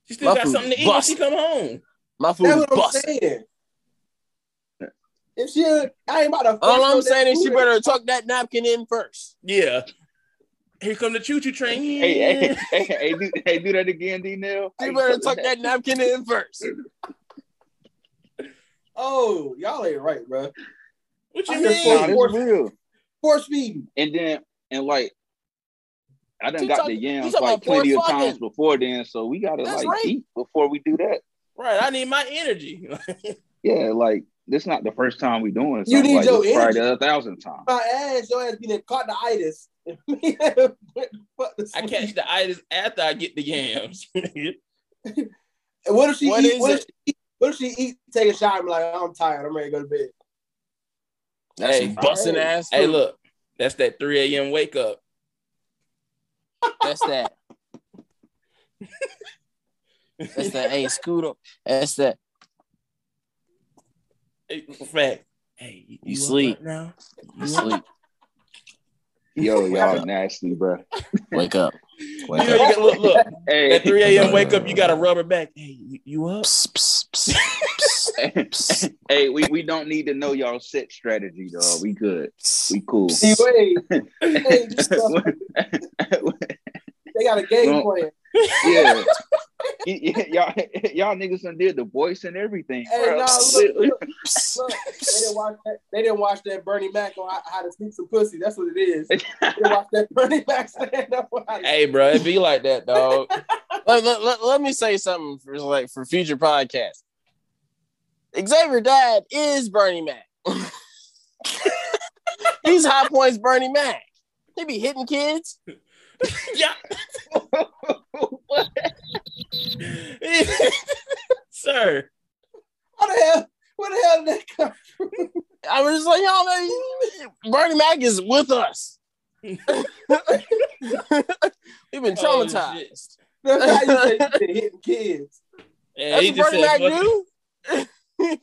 She still My got something to is eat when she come home. My food That's is what I'm busted. saying. If she, I ain't about to. fuck All I'm saying is she food. better tuck that napkin in first. Yeah. Here come the choo choo train. Hey, hey, [laughs] hey, hey, do, hey, do that again, D Nell. She better tuck that napkin in first. Oh, y'all ain't right, bro. What you I mean? Force, Nah, want- this real. Force feeding. And then and like I done got talk- the yams like plenty of fucking. times before then, so we gotta That's like right. eat before we do that. Right. I need my energy. [laughs] Yeah, like this not the first time we doing You something need like your this. Probably energy. a thousand times. My ass, your ass been caught the itis. [laughs] I catch the itis after I get the yams. [laughs] What if she What eat? What if she eat? What if she eat? Take a shot and be like, I'm tired. I'm ready to go to bed. That's Hey, some busting hey, ass. hey, look, that's that 3 a.m. wake up. That's that. That's that. Hey, Scooter. That's that. Hey, Fact. Hey, you, You sleep. right now? You sleep. Yo, y'all nasty, bro. Wake up. You Wake know, you got, look, look. Hey, That 3 a.m. wake up, you got to rub her back. Hey, you, you up? Psst, psst, [laughs] psst, psst, hey, we, we don't need to know y'all set strategy, dog. We good. We cool. Anyway, [laughs] hey, this stuff, [laughs] they got a game Well, plan. [laughs] yeah. [laughs] Y- y- y'all, [laughs] y'all niggas done did the voice and everything. Hey, bro. nah, look, look, look. They didn't watch that. They didn't watch that Bernie Mac on how, how to sneak some pussy. That's what it is. They didn't watch that Bernie Mac stand up. on Hey, bro, it be like that, dog. let, let, let, let me say something for like for future podcasts. Xavier Dad is Bernie Mac. He's High Points Bernie Mac. He be hitting kids. [laughs] yeah. [laughs] [laughs] Sir. How the hell? Where the hell did that come? from? I was just like, y'all know, Bernie Mac is with us. We've been Oh, traumatized. That's how you say you been hitting kids. Yeah, That's what Bernie said, Mac do.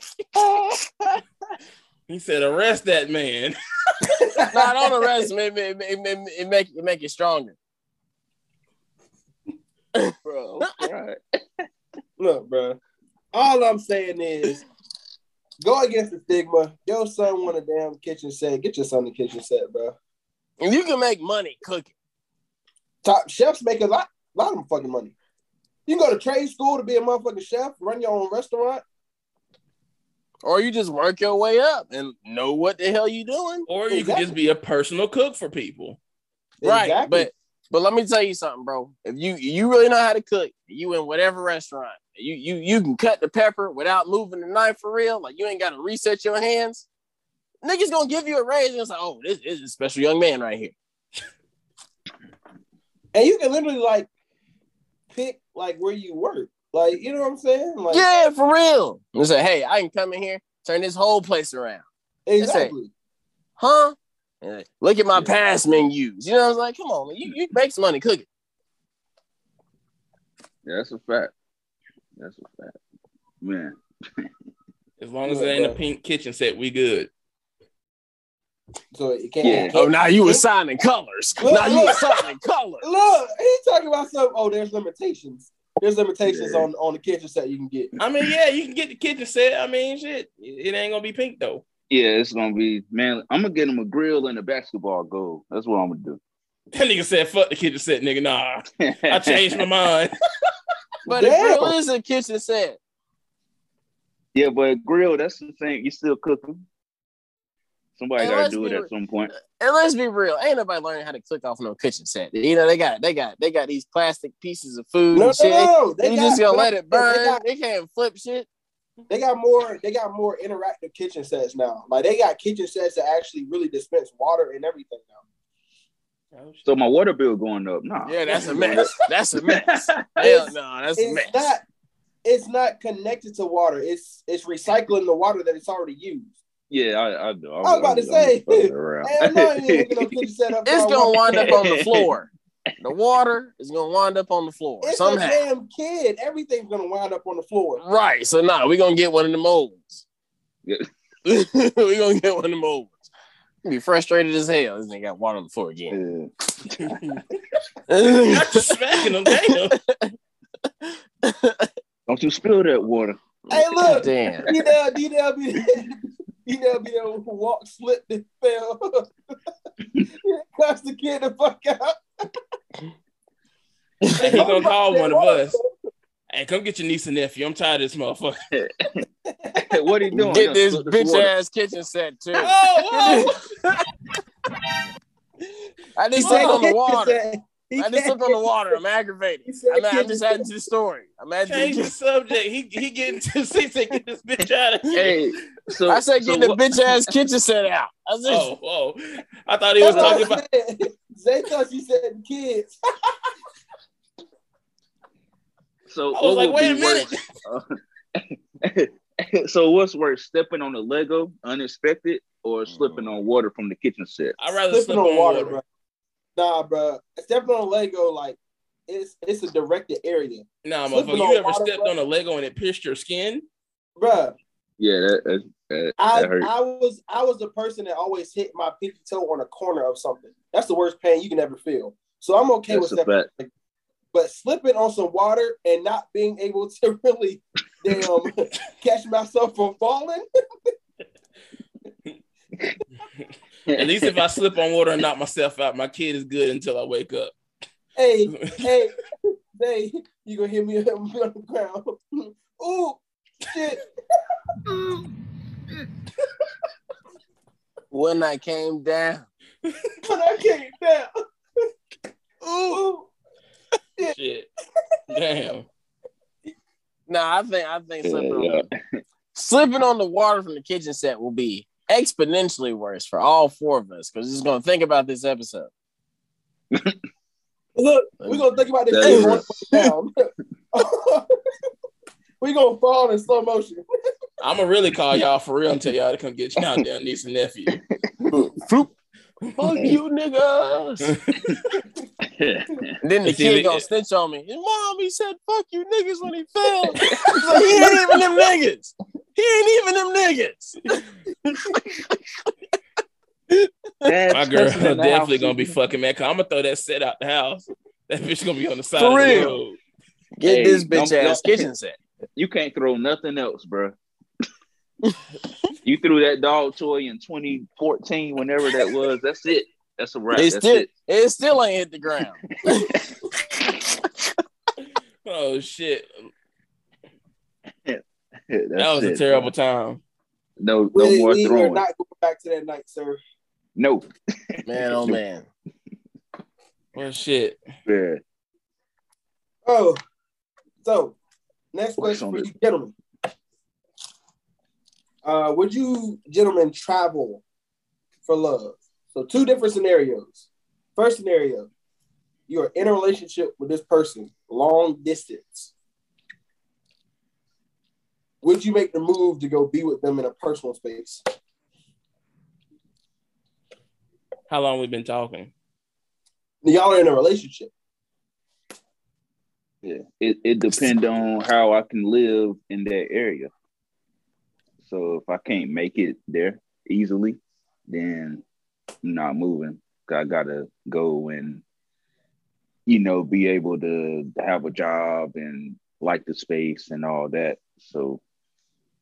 he said, arrest that man. Nah, don't arrest him. It, it, it, it, it make it make it stronger. [laughs] bro. Right. [laughs] Look, bro. All I'm saying is, go against the stigma. Your son want a damn kitchen set. Get your son a kitchen set, bro. And you can make money cooking. Top chefs make a lot, lot of fucking money. You can go to trade school to be a motherfucking chef, run your own restaurant. Or you just work your way up and know what the hell you doing. Or you Exactly. could just be a personal cook for people. Right. Exactly. But but let me tell you something, bro. If you you really know how to cook, you in whatever restaurant, you you you can cut the pepper without moving the knife for real. Like you ain't got to reset your hands. Niggas gonna give you a raise and it's like, oh, this, this is a special young man right here. and you can literally like pick like where you work. Like, you know what I'm saying? Like yeah, for real. And say, hey, I can come in here, turn this whole place around. exactly. Huh? And like, look at my past menus. You know, I was like, come on, man, you, you make some money cooking. Yeah, that's a fact. That's a fact. Man. [laughs] As long as Yeah, it ain't a pink kitchen set, we good. So it can't, Yeah. it Oh, can't- now you assigning colors. Look, now you look. assigning colors. [laughs] Look, he talking about some. Oh, there's limitations. There's limitations Yeah. on on the kitchen set you can get. I mean, yeah, you can get the kitchen set. I mean, shit, it ain't gonna be pink though. Yeah, it's gonna be man. I'm gonna get him a grill and a basketball goal. That's what I'm gonna do. That nigga said, "Fuck the kitchen set, nigga." Nah, I changed my mind. [laughs] But a grill is a kitchen set. Yeah, but grill, that's the thing. You still cooking. Somebody Hey, gotta do it be at some point. And let's be real, ain't nobody learning how to cook off no kitchen set. You know, they got they got they got these plastic pieces of food No, no, and shit. no. They you got, just gonna let it burn. They got, They can't flip shit. They got more. They got more interactive kitchen sets now. Like they got kitchen sets that actually really dispense water and everything now. Oh. So my water bill going up. Nah. Yeah, that's a mess. That's a mess. [laughs] Hell no, that's a It's mess. not. It's not connected to water. It's it's recycling the water that it's already used. Yeah, I, I know. I was about to say, around. [laughs] Hell no, you ain't looking [laughs] up kitchen set up. It's gonna water. wind up on the floor. The water is gonna wind up on the floor It's somehow. a damn kid. Everything's gonna wind up on the floor. Right. So now we're gonna get one of the molds. We're gonna get one of the molds. Be frustrated as hell. This nigga got water on the floor again. [laughs] Not just smacking them. Damn. Don't you spill that water. Hey, look, Damn. D-Dell, D-Dell be D-Dell be there who walk, slipped, and fell. [laughs] Cuss the kid the fuck out. And he gonna call one of us. [laughs] Hey, come get your niece and nephew. I'm tired of this motherfucker. what are you [laughs] doing? Get Yo, this bitch water. ass kitchen set too. Oh, I just He slipped on the water. he I just slipped on the water. I'm aggravated. I'm, I'm just adding to the story. I'm adding change the the subject. He he getting [laughs] to see said get this bitch out of here. Hey, so I said so get the what- bitch ass kitchen set out. I said, Oh, whoa. I thought he was talking about I said. Zay thought she said kids. [laughs] So I was like, wait a minute. worse? [laughs] so what's worse, stepping on a Lego unexpected or slipping mm. on water from the kitchen set? I'd rather Slipping slip on on water, water. bro. Nah, bro. Stepping on Lego, like it's it's a directed area, Nah, Slipping motherfucker. on You ever water, stepped bro. on a Lego and it pierced your skin? bro. Yeah, that that, that, I, that. I was I was the person that always hit my pinky toe on a corner of something. That's the worst pain you can ever feel. So I'm okay That's with that. fact. But slipping on some water and not being able to [laughs] really damn [laughs] catch myself from falling. At least if I slip on water and knock myself out, my kid is good until I wake up. Hey, [laughs] hey, hey, you gonna hear me on the ground. Ooh, shit. When I came down. [laughs] When I came down. [laughs] Ooh. Shit. Damn. Nah, I think I think slipping, on, slipping on the water from the kitchen set will be exponentially worse for all four of us because it's gonna think about this episode. [laughs] Look, we're gonna think about this That shit one way down. we gonna fall in slow motion. I'm gonna really call y'all for real and tell y'all to come get y'all damn niece and nephew. Fuck you niggas. And then the It's kid gonna snitch on me. His mom, he said, fuck you niggas when he fell. [laughs] He's like, he ain't even them niggas. He ain't even them niggas. My girl [laughs] definitely gonna be fucking mad. Cause I'm gonna throw that set out the house. That bitch gonna be on the side For of the real. road. Get Hey, this bitch don't- ass kitchen set. You can't throw nothing else, bro. You threw that dog toy in 2014, whenever that was. That's it. That's a wrap. It That's still, it. it still ain't hit the ground. [laughs] Oh shit. That's That was a terrible bro. time. No, no we, more we are throwing. not going back to that night, sir. no. Man, oh man. [laughs] Well shit. Yeah. Oh, so next What's question for it? you, gentlemen. Uh, would you gentlemen travel for love? So two different scenarios. First scenario, you are in a relationship with this person, long distance. Would you make the move to go be with them in a personal space? How long we been talking? Y'all are in a relationship. Yeah. It it depends on how I can live in that area. So if I can't make it there easily, then I'm not moving. I gotta go and you know be able to have a job and like the space and all that. So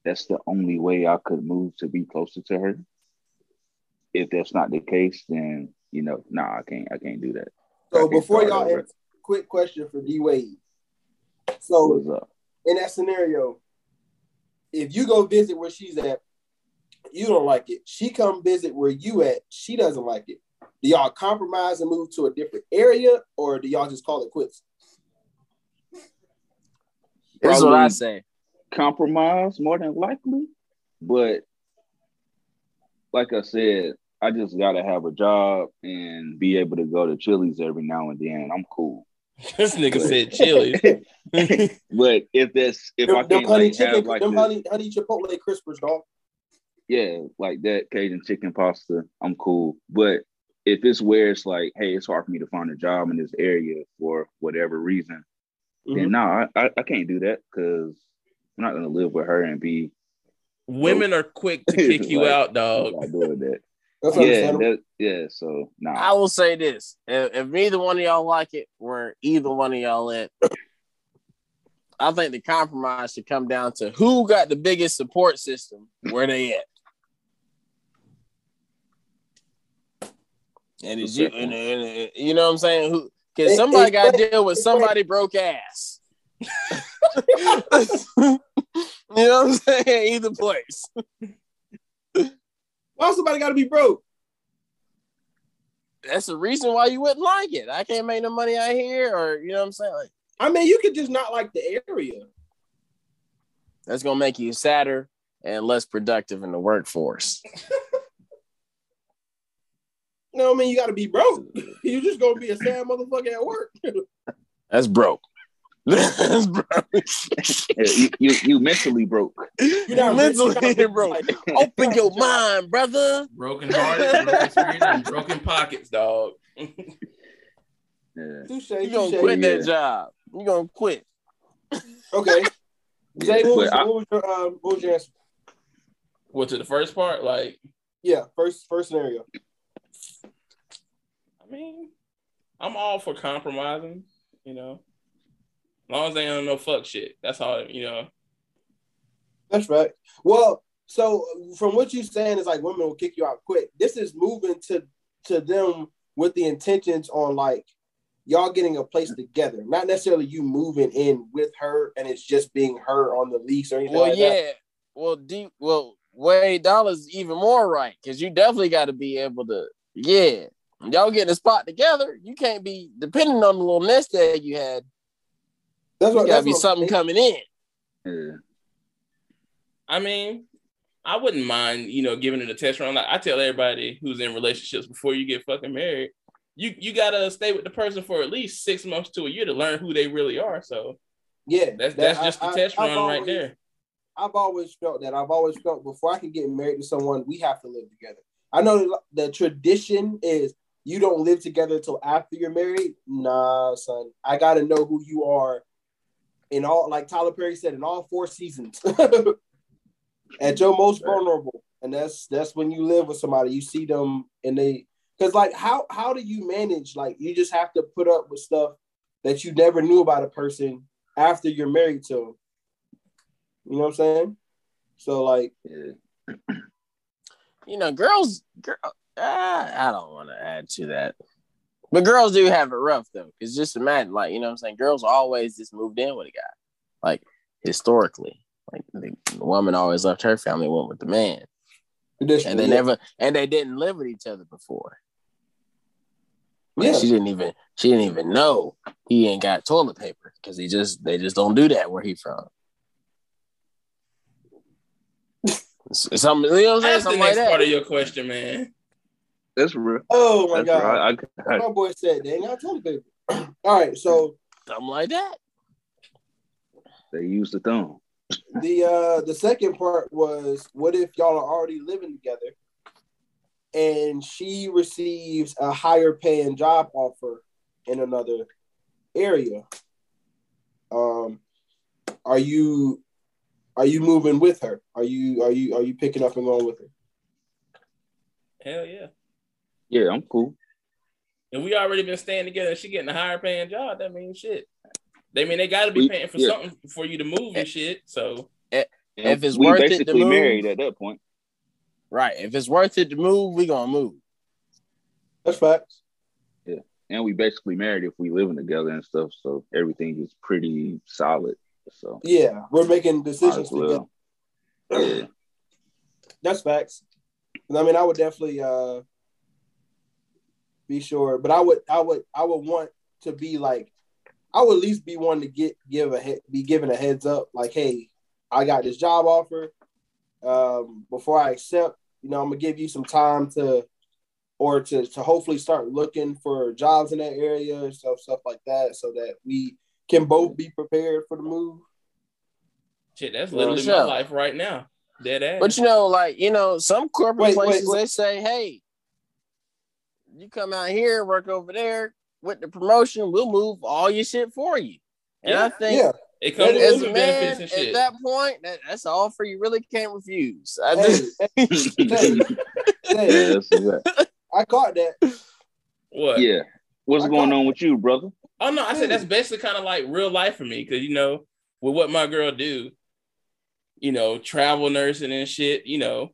that's the only way I could move to be closer to her. If that's not the case, then you know, nah, I can't. I can't do that. So before y'all answer, quick question for D Wade. So in that scenario, if you go visit where she's at, you don't like it. She come visit where you at, she doesn't like it. Do y'all compromise and move to a different area, or do y'all just call it quits? That's what I say. compromise more than likely. But like I said, I just gotta have a job and be able to go to Chili's every now and then. I'm cool. [laughs] this nigga said chili. [laughs] But if that's if I Them, them can't honey like, chicken, have like them this- honey, honey chipotle crispers, dog. yeah, like that Cajun chicken pasta, I'm cool. But if it's where it's like, hey, it's hard for me to find a job in this area for whatever reason, Mm-hmm. then no, I, I, I can't do that because I'm not gonna live with her and be Women are quick to kick [laughs] you Like, out, dog. not doing that. That's yeah, that, yeah. So nah. I will say this: if, if neither one of y'all like it, where either one of y'all at, I think the compromise should come down to who got the biggest support system, where they at. And is you, and, and- and- you know what I'm saying? Who? Because somebody got to deal with somebody broke ass. [laughs] you know what I'm saying? Either place. Why somebody got to be broke? That's the reason why you wouldn't like it. I can't make no money out here, or you know what I'm saying? Like, I mean, you could just not like the area. that's gonna make you sadder and less productive in the workforce. [laughs] What I mean? You got to be broke. [laughs] you just gonna be a sad motherfucker at work. [laughs] That's broke. That's [laughs] you, you you mentally broke. You're You're not rich, mentally [laughs] broke. Open your mind, brother. Broken hearted, broken and broken pockets, dog. Yeah. Touche, You gonna touche. quit that job. You gonna quit. Okay. [laughs] Jay, what was, I- what was your um, what was your answer? What to the first part? Like, Yeah, first first scenario. I mean, I'm all for compromising, you know. As long as they don't know fuck shit. That's all, you know. That's right. Well, so from what you're saying is like women will kick you out quick. This is moving to to them with the intentions on like y'all getting a place together, not necessarily you moving in with her and it's just being her on the lease or anything Well, like yeah. that. Well, deep. Well, Wade Dollars even more right because you definitely got to be able to. Yeah, y'all getting a spot together. You can't be depending on the little nest egg you had. That's You what got that's to be what I'm something coming in. Yeah. I mean, I wouldn't mind, you know, giving it a test run. Like I tell everybody who's in relationships before you get fucking married, you you gotta stay with the person for at least six months to a year to learn who they really are. So Yeah, that's that- that's I- just the I- test I've run right always- there. I've always felt that. I've always felt before I can get married to someone, we have to live together. I know the tradition is you don't live together until after you're married. Nah, son. I got to know who you are in all, like Tyler Perry said, in all four seasons. At your most vulnerable, and that's that's when you live with somebody. You see them, and they because like how how do you manage? Like you just have to put up with stuff that you never knew about a person after you're married to them. You know what I'm saying? So like. [clears throat] You know, girls. Girl, ah, I don't want to add to that, but girls do have it rough though. Because just imagine, like you know, what I'm saying, girls always just moved in with a guy, like historically. Like the, the woman always left her family, went with the man. and they never and they didn't live with each other before. Like, Yeah. she didn't even she didn't even know he ain't got toilet paper because he just they just don't do that where he from. [laughs] S- Something you know what I'm saying? That's the Something like next part of your question, man. That's real. Oh my That's god, right. I, I, my boy said they ain't got toilet paper. All right, so Something like that. they use the thumb. the uh the second part was what if y'all are already living together and she receives a higher paying job offer in another area um are you are you moving with her are you are you are you picking up and going with her Hell yeah. Yeah, I'm cool. And we already been staying together she getting a higher paying job, that means shit. They mean they gotta be We- paying for yeah. something for you to move and shit. So If it's we worth it to basically move- married at that point. Right. If it's worth it to move, we gonna move. that's facts Yeah, and we basically married if we living together and stuff. So everything is pretty solid. So Yeah, we're making decisions well. together. Yeah. [clears throat] That's facts. 'Cause, I mean, I would definitely uh be sure, but I would, I would, I would want to be like, I would at least be one to get give a he- be given a heads up, like, hey, I got this job offer. Um, before I accept, you know, I'm gonna give you some time to, or to to hopefully start looking for jobs in that area and stuff, stuff like that, so that we can both be prepared for the move. Shit, that's literally sure. my life right now. Dead ass. But you know, like you know, some corporate Wait, wait, places wait. they say, "Hey, you come out here, work over there with the promotion. We'll move all your shit for you." And I Yeah. think, Yeah, it comes with as a man, benefits and at shit. that point, that, that's all for you. Really can't refuse. I hey, just, hey, hey, [laughs] yeah. I caught that. what? yeah. What's I going got- on with you, brother? Oh no, I said that's basically kind of like real life for me because you know, with what my girl do, you know, travel nursing and shit, you know,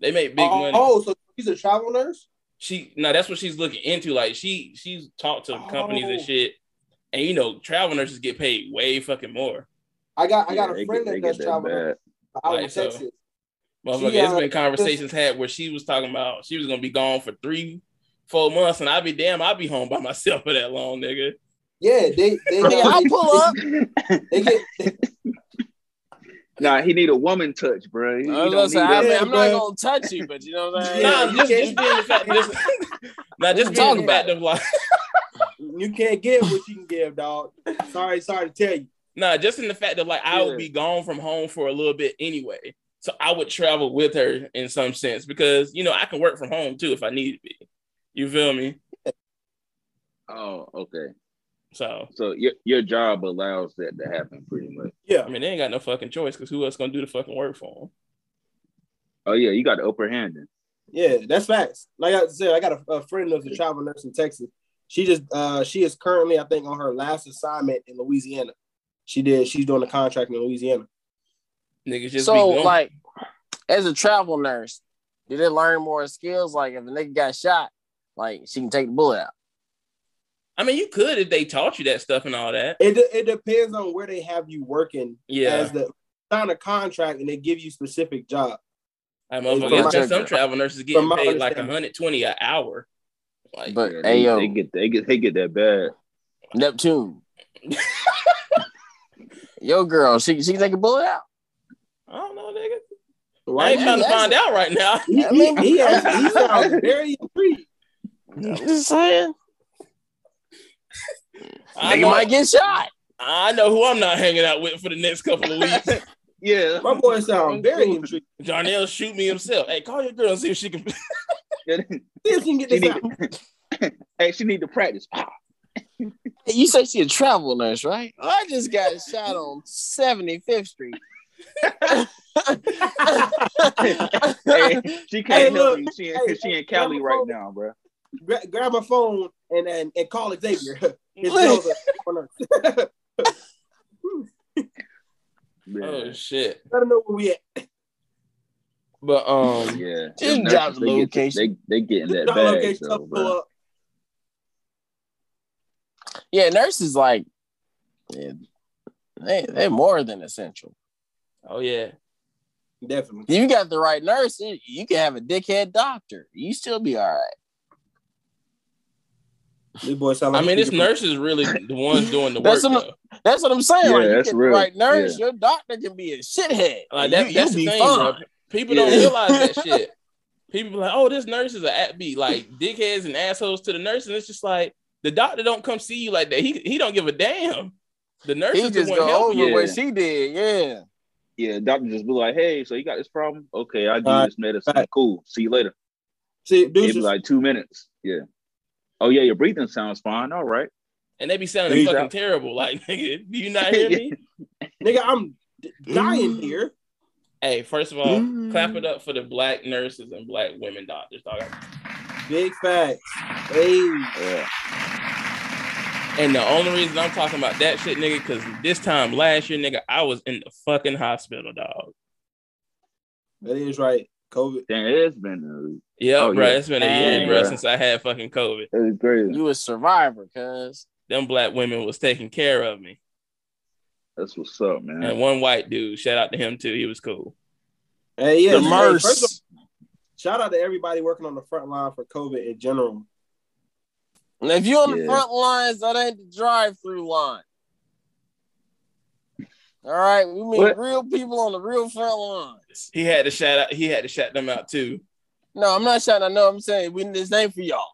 they make big oh, money. oh, so she's a travel nurse? She no, that's what she's looking into. Like she she's talked to companies and Oh. shit, and you know, travel nurses get paid way fucking more. I got I got Yeah, a friend get- that does get travel bad. nurse out Like, in so- Texas. Motherfucker, She, it's uh, been conversations had where she was talking about she was gonna be gone for three, four months, and I'd be damn, I'd be home by [laughs] myself for that long, nigga. Yeah, they they, [laughs] Nigga, uh, I'll pull up. They get Nah, he need a woman touch, bro. He, he I was gonna say, I mean, I'm not gonna touch you, but you know what I'm saying. [laughs] Yeah, nah, you just, can't- just being the fact, just, nah, just We talk about fact it. of like, [laughs] you can't give what you can give, dog. Sorry, sorry to tell you. nah, just in the fact that like I Yeah. would be gone from home for a little bit anyway, so I would travel with her in some sense because you know I can work from home too if I need to be. You feel me? Oh, okay. So So your your job allows that to happen pretty much. Yeah, I mean, they ain't got no fucking choice because who else gonna do the fucking work for them? Oh yeah, you got the upper hand then. yeah, that's facts. Like I said, I got a, a friend who's a travel nurse in Texas. She just uh she is currently, I think, on her last assignment in Louisiana. She did. She's doing a contract in Louisiana. Niggas just so be going. like as a travel nurse, did it learn more skills? Like if a nigga got shot, like she can take the bullet out. I mean, you could if they taught you that stuff and all that. It de- it depends on where they have you working Yeah, as the sign a contract and they give you specific job. I From motherfucker, my- there's some travel nurses getting paid like understanding. 120 an hour. Like, But hey they, yo, they get they get they get that bad. Neptune. [laughs] Yo girl, she she can take a bullet out. I don't know, nigga. I Right? ain't trying to find it. out right now. He, I mean- he, he, has- he sounds very [laughs] intrigued. I'm just saying. I Nigga know, might get shot. I know who I'm not hanging out with for the next couple of weeks. [laughs] Yeah. My boy sounds very intrigued. Darnell shoot me himself. Hey, call your girl and see if she can. [laughs] See if she can get this need out. to, [laughs] hey, she need to practice. Ah. Hey, You say she a travel nurse, right? Oh, I just got shot on 75th Street. hey, she can't Hey, help look. you. She in, Hey, she in Cali right phone. now, bro. Gra- grab my phone and, and, and call Xavier. His girl's a nurse. Oh shit! Let him know where we at. But um, Yeah. Just drop nurses, the they get- location. They they getting that Drop bag, location, though, stuff bro. pull up. Yeah, nurses like yeah, they they're more than essential. oh yeah, Definitely. If you got the right nurse, you you can have a dickhead doctor. You still be all right. This boy sound I mean, this nurse is really the ones doing the [laughs] work. That's what- That's what I'm saying. Yeah, like you that's get the real. right nurse, Yeah. your doctor can be a shithead. Like that, you, that's the be thing, fine. bro. People don't realize that [laughs] shit. People be like, "Oh, this nurse is a at be like dickheads and assholes to the nurse," and it's just like the doctor don't come see you like that. He he don't give a damn. The nurse He is the just one go over you. what she did. Yeah. Yeah, doctor just be like, hey, so you got this problem? Okay, I'll give Right. you this medicine. Right. Cool. See you later. See, It'd be like two minutes. Yeah. Oh yeah, your breathing sounds fine. All right. and they be sounding He's fucking out. terrible. Like, [laughs] nigga, do you not [laughs] hear me? nigga, I'm dying here. hey, first of all, Mm. clap it up for the black nurses and black women doctors, dog. Big facts. Hey, Yeah. And the only reason I'm talking about that shit, nigga, because this time last year, nigga, I was in the fucking hospital, dog. that is right. COVID. Damn, it's been Yeah, Oh, bro. yeah. It's been a year, Dang, bro, bruh. since I had fucking COVID. it's crazy. You a survivor, cuz. Them black women was taking care of me. That's what's up, man. And one white dude, shout out to him too. He was cool. Hey, yeah. the hey, merce. first of all, shout out to everybody working on the front line for COVID in general. And if you're on the front lines, that ain't the drive-through line. All right, we mean What? real people on the real front lines. He had to shout out. He had to shout them out too. No, I'm not shouting. I know. I'm saying we need this name for y'all.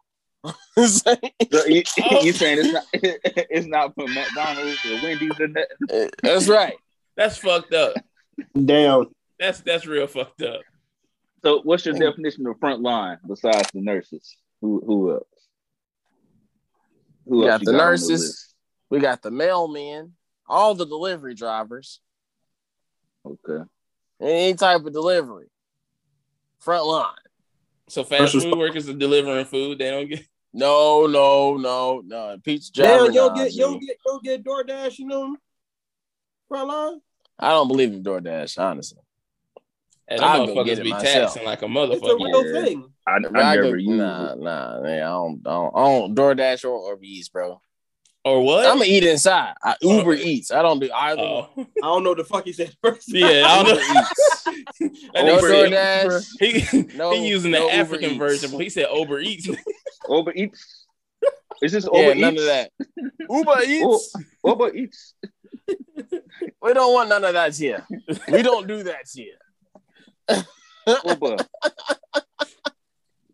[laughs] So you, Oh. you saying it's not [laughs] it's not for McDonald's or Wendy's or nothing? [laughs] Eh, that's right. That's fucked up. Damn. That's that's real fucked up. So what's your definition of front line besides the nurses? Who who else? Who We else got the on nurses. list? We got the mailmen, all the delivery drivers, Okay. any type of delivery. Front line. So fast food workers are delivering food. They don't get. No, no, no, no. Pizza Damn, driver. you don't get you don't get you don't get DoorDash, you know? Front line? I don't believe in DoorDash, honestly. And I'll them go get motherfuckers it be myself. taxing like a motherfucker. It's a motherfucker. real Yeah. thing. I, If I go- use nah, it. nah, man. I don't, I don't, I don't DoorDash or Uber Eats, bro. Or what? I'm gonna eat inside. I, oh. Uber Oh. Eats. I don't do either. Oh. one. Oh. I don't know the fuck he said first. Yeah, I don't Uber know. Eats. That No nigga said- DoorDash. He, No- he using the no Uber African Eats. version, but he said Uber Eats. [laughs] Uber Eats. Is this Uber Yeah, Uber none of that. [laughs] Uber Eats. Uber Eats. [laughs] We don't want none of that here. We don't do that here. Uber.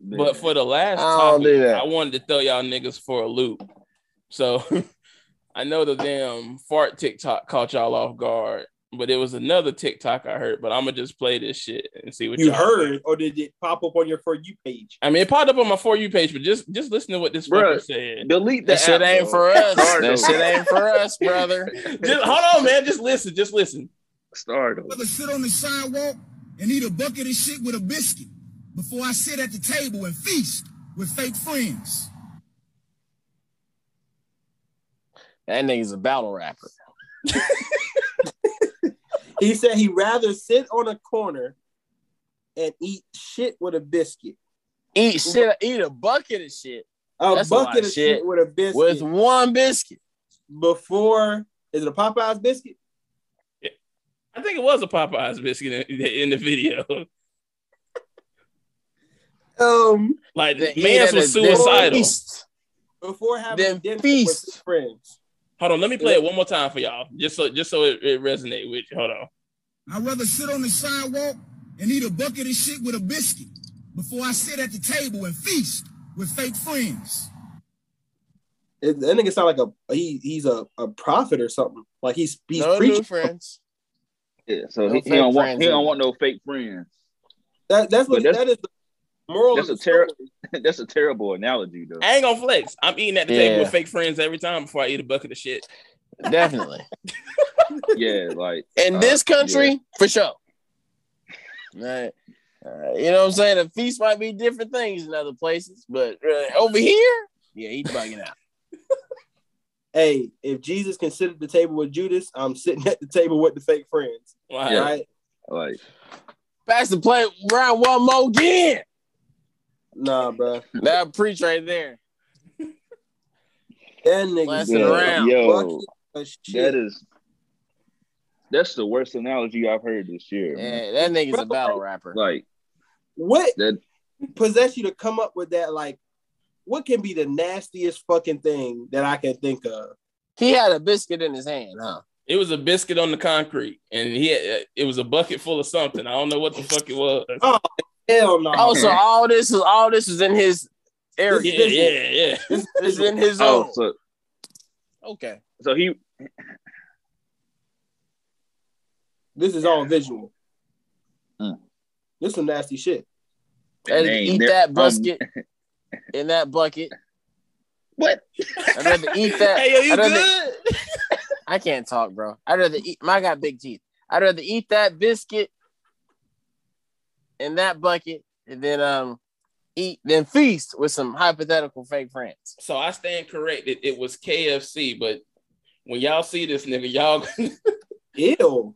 But for the last I don't do topic. I wanted to throw y'all niggas for a loop. So [laughs] I know the damn fart TikTok caught y'all off guard, but it was another TikTok I heard. But I'm gonna just play this shit and see what You y'all heard, think. or did it pop up on your for you page? I mean, it popped up on my for you page, but just just listen to what this Bruh. fucker said. delete That shit app, ain't bro. for us. That shit ain't for us, brother. [laughs] Just hold on, man. Just listen. Just listen. Start over. rather sit on the sidewalk and eat a bucket of shit with a biscuit before I sit at the table and feast with fake friends. That nigga's a battle rapper. [laughs] He said he'd rather sit on a corner and eat shit with a biscuit. Eat shit. Eat a bucket of shit A That's bucket of of shit. shit with a biscuit with one biscuit. before is it a Popeyes biscuit? I think it was a Popeyes biscuit in, in the video. [laughs] Um, Like Then eat man's at was suicidal. feast. before having Then dinner feast. with friends. Hold on, let me play it one more time for y'all, just so just so it, it resonate with you. Hold on. I'd rather sit on the sidewalk and eat a bucket of shit with a biscuit before I sit at the table and feast with fake friends. It, that nigga sound like a he he's a, a prophet or something. Like he's he's no preaching. new friends. Yeah, so No he, he don't want he don't want no fake friends. That, that's what that's- that is the moral. that's a the terror- story. [laughs] That's a terrible analogy though. I ain't gonna flex. I'm eating at the table with fake friends every time before I eat a bucket of shit. Definitely. [laughs] yeah, like In Uh, this country, for sure. Right. Uh, you know what I'm saying? The feast might be different things in other places, but uh, over here, yeah, he's bugging out. [laughs] Hey, if Jesus considered the table with Judas, I'm sitting at the table with the fake friends. Wow. Yeah. Right? like Pass the plate round one more again. Nah, bro. That preach right there. That nigga Blasting said, around. yo, bucket of shit. that is that's the worst analogy I've heard this year. man. Yeah, that nigga's a battle rapper. Like what that possessed you to come up with that? Like, what can be the nastiest fucking thing that I can think of? He had a biscuit in his hand, huh? It was a biscuit on the concrete, and he had, it was a bucket full of something. I don't know what the fuck it was. Oh, Hell no. Oh, so all this is all this is in his area. Yeah, yeah, yeah. This- It's in his oh zone. so Okay. so he This is all visual. Mm. This some nasty shit. And eat they're- that um, basket [laughs] in that bucket. what? I'd rather eat [laughs] that. Hey, yo, you I'd rather- good? [laughs] I can't talk, bro. I'd rather eat. I got big teeth. I'd rather eat that biscuit in that bucket and then um eat then feast with some hypothetical fake friends. So I stand corrected. It was KFC, but when y'all see this nigga, y'all [laughs] Ew.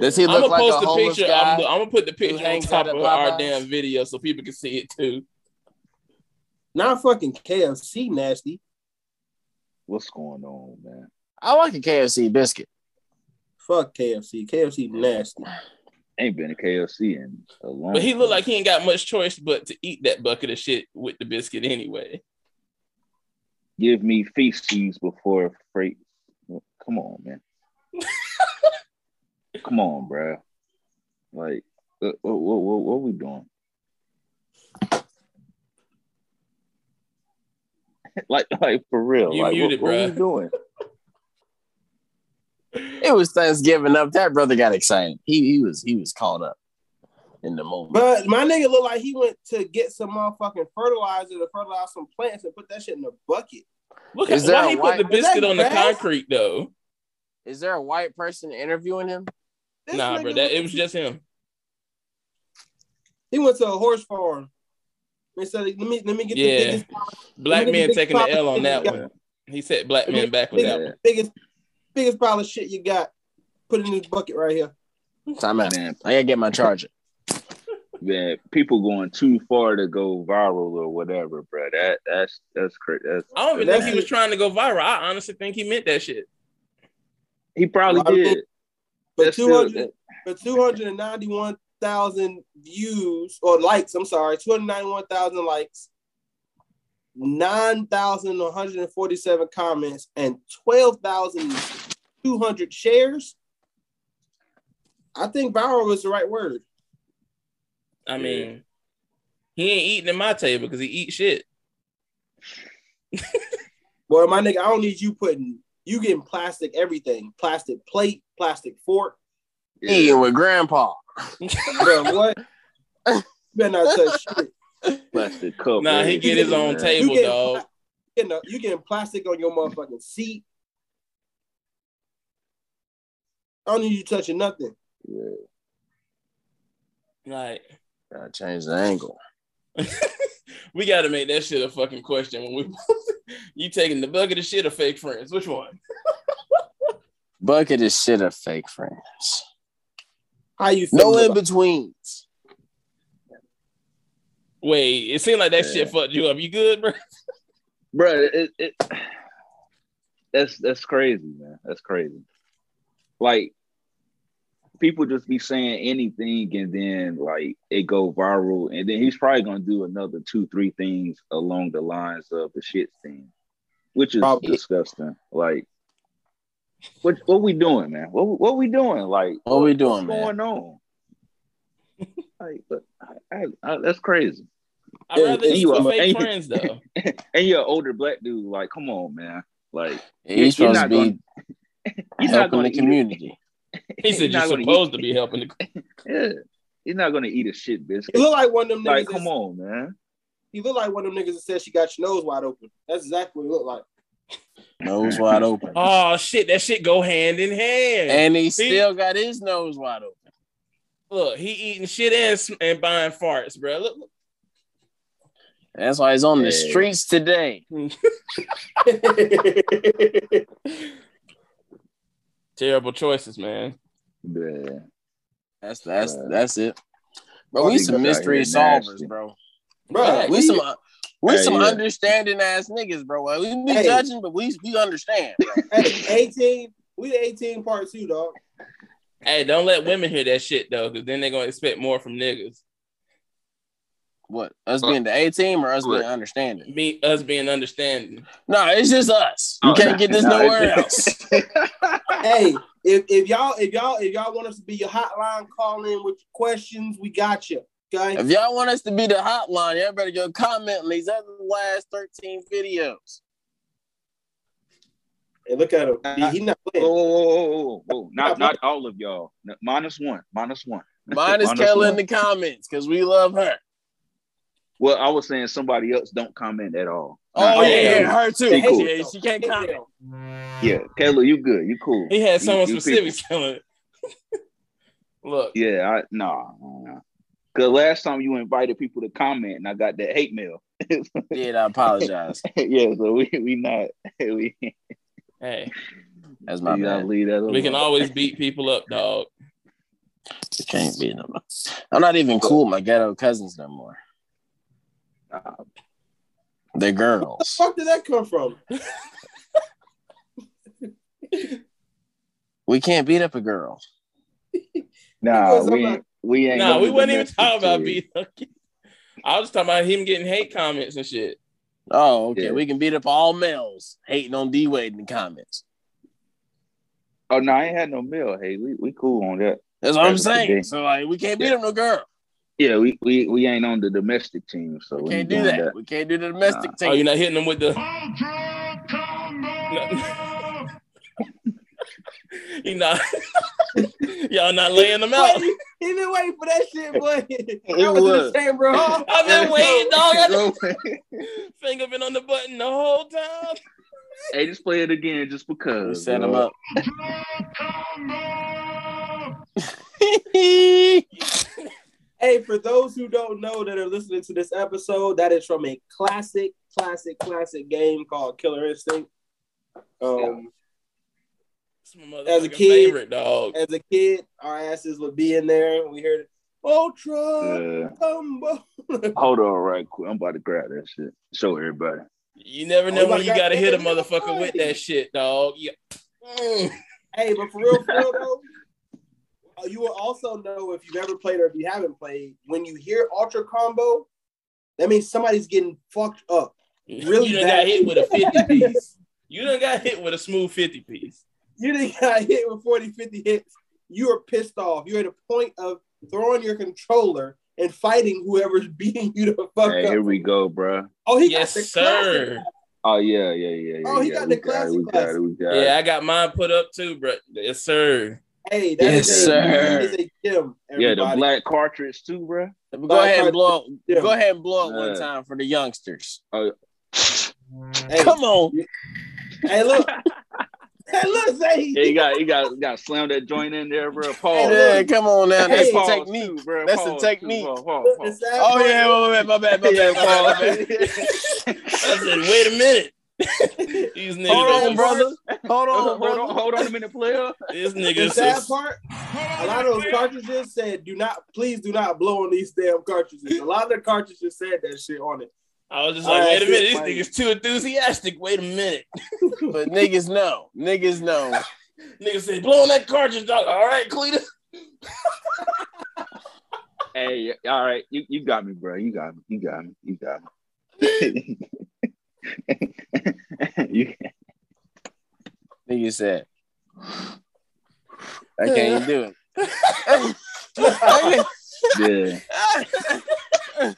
Does he I'm look gonna like a the homeless picture. guy? I'm, I'm gonna put the picture on top of our damn video so people can see it too. Not fucking KFC nasty. What's going on, man? I like a KFC biscuit. Fuck KFC. KFC nasty. Ain't been a KFC in a long. But he looked like he ain't got much choice but to eat that bucket of shit with the biscuit anyway. give me feces before freight. Come on, man. [laughs] Come on, bro. Like, what, what, what, what are we doing? [laughs] like, like for real. You like, muted, what, what bruh. we doing? It was Thanksgiving up. That brother got excited. He he was he was caught up in the moment. But my nigga looked like he went to get some motherfucking fertilizer to fertilize some plants and put that shit in a bucket. Look Is at why a he put the biscuit on the grass? concrete though. Is there a white person interviewing him? This nah, bro, that it was just him. he went to a horse farm. He said, "Let me let me get Yeah. the biggest, Black Look at the man taking the L on that one. He said black man back with that one. biggest biggest pile of shit you got. Put it in this bucket right here. Time out. Man, I gotta get my charger. man, people going too far to go viral or whatever, bro. That that's that's crazy. That's, I don't even think he was trying to go viral. I honestly think he meant that shit. he probably Well, did. But That's two still- hundred two hundred and ninety one thousand views or likes. I'm sorry, two hundred ninety one thousand likes, nine thousand one hundred and forty seven comments, and twelve thousand two hundred shares. I think viral is the right word. I mean, he ain't eating at my table because he eat shit. [laughs] Boy, my nigga, I don't need you putting you getting plastic everything, plastic plate, plastic fork. Yeah. Eating with grandpa. Bro, what? You [laughs] better not touch shit. plastic cup. Nah, he get his own Yeah. table, You getting, dog. you getting, you getting plastic on your motherfucking seat. I don't need you touching nothing. Yeah. Like, Gotta change the angle. [laughs] we got to make that shit a fucking question when we. [laughs] you taking the bucket of shit or fake friends? Which one? [laughs] Bucket of shit of fake friends. How you feel? No in betweens. Wait, it seemed like that Yeah. shit fucked you up. You good, bro? bro. It, it that's that's crazy, man. That's crazy. Like people just be saying anything, and then like it go viral, and then he's probably gonna do another two, three things along the lines of the shit thing, which is Probably. disgusting. Like, what what we doing, man? What what we doing? Like, What we doing, what's man? going on? [laughs] like, but I, I, I, that's crazy. I'd Yeah, rather and eat you with are- fake and friends though. [laughs] And you're an older black dude. Like, come on, man. Like, He's You're supposed to not be you're [laughs] not helping gonna the community. [laughs] He said you're supposed to be helping. The... [laughs] Yeah, he's not gonna eat a shit biscuit. He look like one of them niggas. Like, that- come on, man. He look like one of them niggas that said she got your nose wide open. That's exactly what you look like. [laughs] Nose wide open. Oh shit, that shit go hand in hand. And he still got his nose wide open. Look, he eating shit and, and buying farts, bro. Look, look. That's why he's on the streets today. Terrible choices, man. Yeah. That's that's Uh, that's it. Bro, we some mystery solvers, nasty. bro. Bro, we some we Hey, some yeah. understanding ass niggas, bro. Like, we be Hey. judging, but we we understand. [laughs] Hey, 18. We the 18 part two, dog. Hey, don't let women hear that shit though, because then they're gonna expect more from niggas. What us being the A team or us What? being understanding? Me, us being understanding. No, it's just us. You Oh, can't nah, get this nah, nowhere else. [laughs] hey, if, if y'all if y'all if y'all want us to be your hotline, call in with questions. We got you. Okay. If y'all want us to be the hotline, y'all better go comment on these other last 13 videos. Hey, look at him. He, he not playing. whoa, whoa, whoa, whoa, whoa. Not not all of y'all. Minus One. Minus one. Minus Kelly in the comments because we love her. Well, I was saying somebody else don't comment at all. Oh, Not yeah, yeah, her too. She cool. Yeah, she can't comment. Yeah, Kayla, you good. You cool. He had You- someone you specific telling it. [laughs] Look, Yeah, I nah. nah. Cause last time you invited people to comment and I got that hate mail. [laughs] Yeah, I apologize. [laughs] yeah, so we we not we, hey, That's my we gotta bad. leave that we can always beat people up, dog. It can't beat them. I'm not even cool with my ghetto cousins no more. Nah, They're Where the fuck did that come from? We can't beat up a girl. [laughs] nah was we about- ain't, we ain't. Nah, we the wasn't even domestic talking about shit. beating up. I was just talking about him getting hate comments and shit. Oh, okay. Yeah. We can beat up all males hating on D Wade in the comments. Oh no, I ain't had no male Hey, we, we cool on that. That's what I'm saying. So like, we can't beat Yeah. up no girl. Yeah, we, we, we ain't on the domestic team, so We we can't ain't do doing that. We can't do the domestic team. Oh, you're not hitting them with the. [laughs] you not. [laughs] Y'all not laying them out. He been waiting for that shit, boy. [laughs] It I was, was. in the chamber. Huh? I've been waiting, dog. I Bro, finger been on the button the whole time. hey, just play it again just We because. set them bro. up. Hey, for those who don't know that are listening to this episode, that is from a classic, classic, classic game called Killer Instinct. Um, As a kid- favorite dog. as a kid, our asses would be in there. We heard Ultra Uh, Combo. [laughs] hold on, right quick. I'm about to grab that shit. Show everybody. You never know you when you gotta gotta hit a motherfucker with that shit, dog. Yeah. Mm. hey, but for real, for real though, uh, Uh, you will also know if you've ever played or if you haven't played. When you hear Ultra Combo, that means somebody's getting fucked up. Really you done bad. got hit with a [laughs] 50 piece. You done got hit with a smooth 50 piece. You didn't got hit with 40, 50 hits. You are pissed off. You're at a point of throwing your controller and fighting whoever's [laughs] beating you the fuck Hey, up. here we go, bro. Oh, he Yes, got the sir. classic. Oh yeah, yeah, yeah, yeah. Oh, he yeah. got we the got it, classic got it. Got Yeah. I got mine put up too, bro. Yes, sir. Hey, that Yes, is a, sir. that is a gem. Yeah, the black cartridge too, bro. Go ahead and blow. Yeah. Go ahead and blow it one Uh, time for the youngsters. Oh, Hey, Come on. [laughs] hey, look. [laughs] hey, look, Zay. yeah, you got you got you got to slam that joint in there, bro. Pause. Yeah, come on now. That's Hey, the technique. too, bro. That's the Pause, technique. too. Pause, pause, Look, the pause. sad Oh yeah, my bad, my [laughs] bad, my bad, my bad, my bad. I said, wait a minute. [laughs] These niggas, Hold are on, brother. Hold Hold on, on, brother. hold on, hold on a minute, player. This The nigga sad part, a lot of those cartridges said, "Do not, please, do not blow on these damn cartridges." A lot of the cartridges said that shit on it. I was just like, wait a minute. These niggas too enthusiastic. Wait a minute. [laughs] But niggas know. Niggas know. [laughs] Niggas said, blow on that cartridge, dog. All right, Cletus. Hey, all right, you, you got me, bro. You got me. You got me. You got me. [laughs] you, Nigga said. I can't even do it. [laughs] yeah.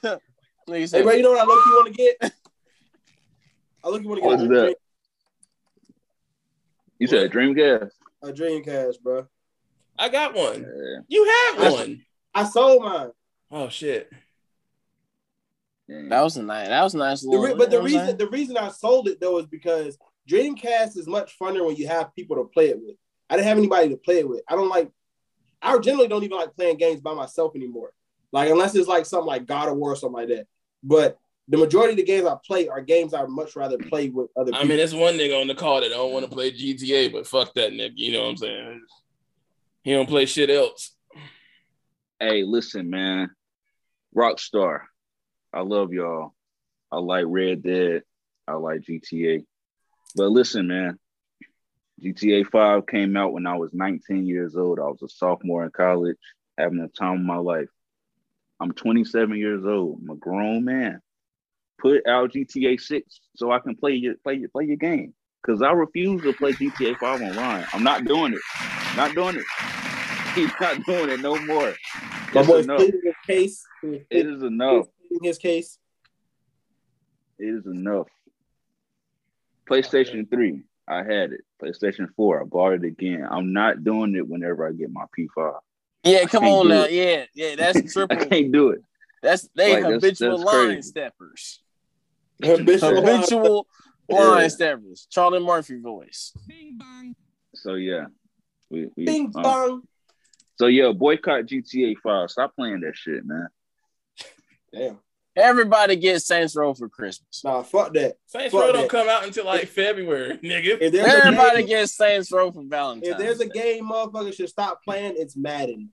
Nigga Hey, said, bro, you know what I look you want to get? I look you want to What's get a, that? You said a Dreamcast. a Dreamcast, bro. I got one. Yeah. You have one. I sold mine. Oh shit. Yeah. that was a nice. That was a nice The re- but the you know reason the reason I sold it though is because Dreamcast is much funner when you have people to play it with. I didn't have anybody to play it with. I don't like. I generally don't even like playing games by myself anymore. Like unless it's like something like God of War or something like that. But the majority of the games I play are games I would much rather play with other people. I mean, there's one nigga on the call that don't want to play GTA, but fuck that nigga. You know what I'm saying? He don't play shit else. Hey, listen, man. Rockstar. I love y'all. I like Red Dead. I like GTA. But listen, man. GTA 5 came out when I was 19 years old. I was a sophomore in college, having the time of my life. I'm 27 years old. I'm a grown man. Put out GTA 6 so I can play your play your play your game. Cause I refuse to play GTA 5 online. I'm not doing it. Not doing it. [laughs] He's not doing it no more. My It's boy's enough. pleading his case. It is enough. pleading his case. It is enough. PlayStation 3, I had it. PlayStation 4, I bought it again. I'm not doing it whenever I get my P5. Yeah, come on now. it. Yeah, yeah, that's triple. [laughs] I triple. can't do it. That's they Like, habitual that's line crazy. steppers. Habitual. Habitual [laughs] Yeah. line steppers. Charlie Murphy voice. So yeah. We, we, Bing uh, bong. So yeah, boycott GTA 5. Stop playing that shit, man. Damn. Everybody gets Saints Row for Christmas. Nah, fuck that. Saints Fuck Row don't that. come out until like February, [laughs] nigga. If there's a Everybody game, gets Saints Row for Valentine's. if there's a game motherfuckers should stop playing, it's Madden.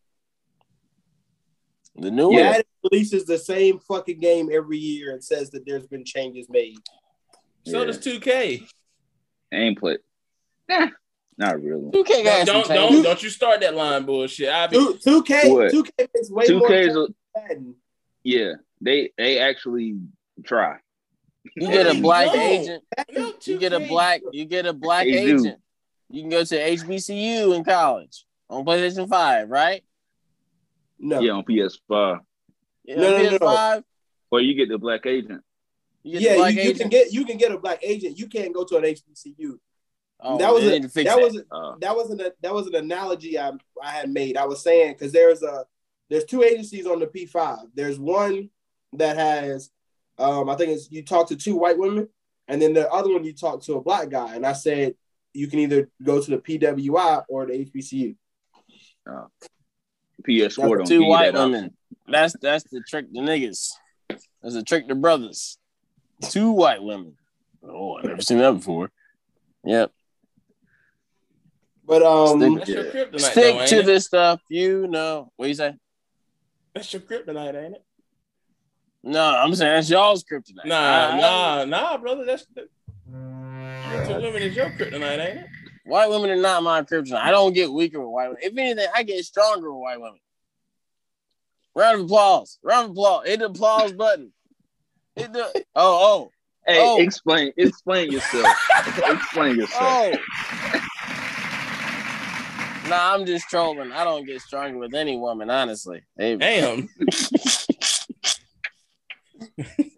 The new Yeah. one. Madden releases the same fucking game every year and says that there's been changes made. So Yeah. does 2K. Ain't play. [laughs] Nah, not really. 2K Don't some don't, don't don't you start that line bullshit. I be Two two K two K makes way Two more K's. sense than Yeah, they they actually try. You get a black yo. agent. No, You get a black. You get a black They do. agent. You can go to HBCU in college on PlayStation Five, right? No. Yeah, on PS5, Yeah, No, no, no, no. PS5. or you get the black agent. You get Yeah, black you, you can get you can get a black agent. You can't go to an HBCU. Oh, that was a, need that that. was a, Uh, that wasn't a that was an analogy I I had made. I was saying because there's a there's two agencies on the P5. There's one that has um I think it's you talk to two white women, and then the other one you talk to a black guy. And I said you can either go to the PWI or the HBCU. PS4 two white that option. women. That's that's the trick the niggas. That's the trick the brothers. Two white women. Oh, I never seen that before. Yep. But um, Stick- That's your Yeah. kryptonite, Stick though, to it? this stuff, you know. What you say? That's your kryptonite, ain't it? No, I'm saying that's y'all's kryptonite. Nah, I- I- nah, nah, brother. That's the two [sighs] women is your kryptonite, ain't it? White women are not my kryptonite. I don't get weaker with white women. If anything, I get stronger with white women. Round of applause. Round of applause. Hit the applause button. Hit the oh oh. Hey, Oh. explain explain yourself. [laughs] explain yourself. oh. Nah, I'm just trolling. I don't get stronger with any woman, honestly. Hey, Damn. [laughs]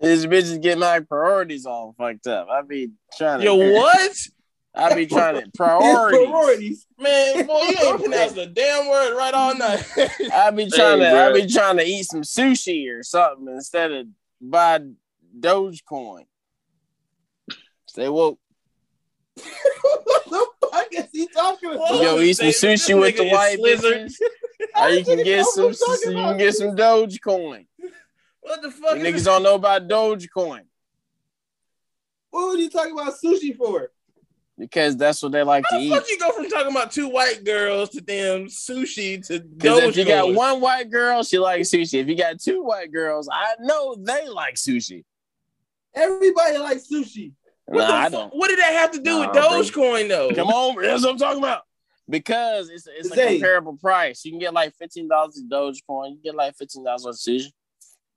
these bitches get my priorities all fucked up. I be trying to. Yo, [laughs] what? I be trying [laughs] to priorities. priorities. Man, boy, you ain't pronounced a damn word right all night. I be trying Hey, to. I be trying to eat some sushi or something instead of buy Dogecoin. Stay woke. What the fuck is he talking about? Whoa. Yo, eat some This sushi with the nigga white slizzard. bitches. Or you can get some. What you can about? get some Dogecoin. what the fuck? You fuck? niggas is don't know about Dogecoin What were you talking about sushi for? because that's what they like How to the eat. fuck you go from talking about two white girls to damn sushi to Because if you got one white girl, she likes sushi. If you got two white girls, I know they like sushi. Everybody likes sushi. What, nah, the I fu- what did that have to do with Nah, bro. Dogecoin though? Come on, that's what I'm talking about. Because it's it's a Zay. comparable price. You can get like fifteen dollars in Dogecoin. You get like fifteen dollars on sushi.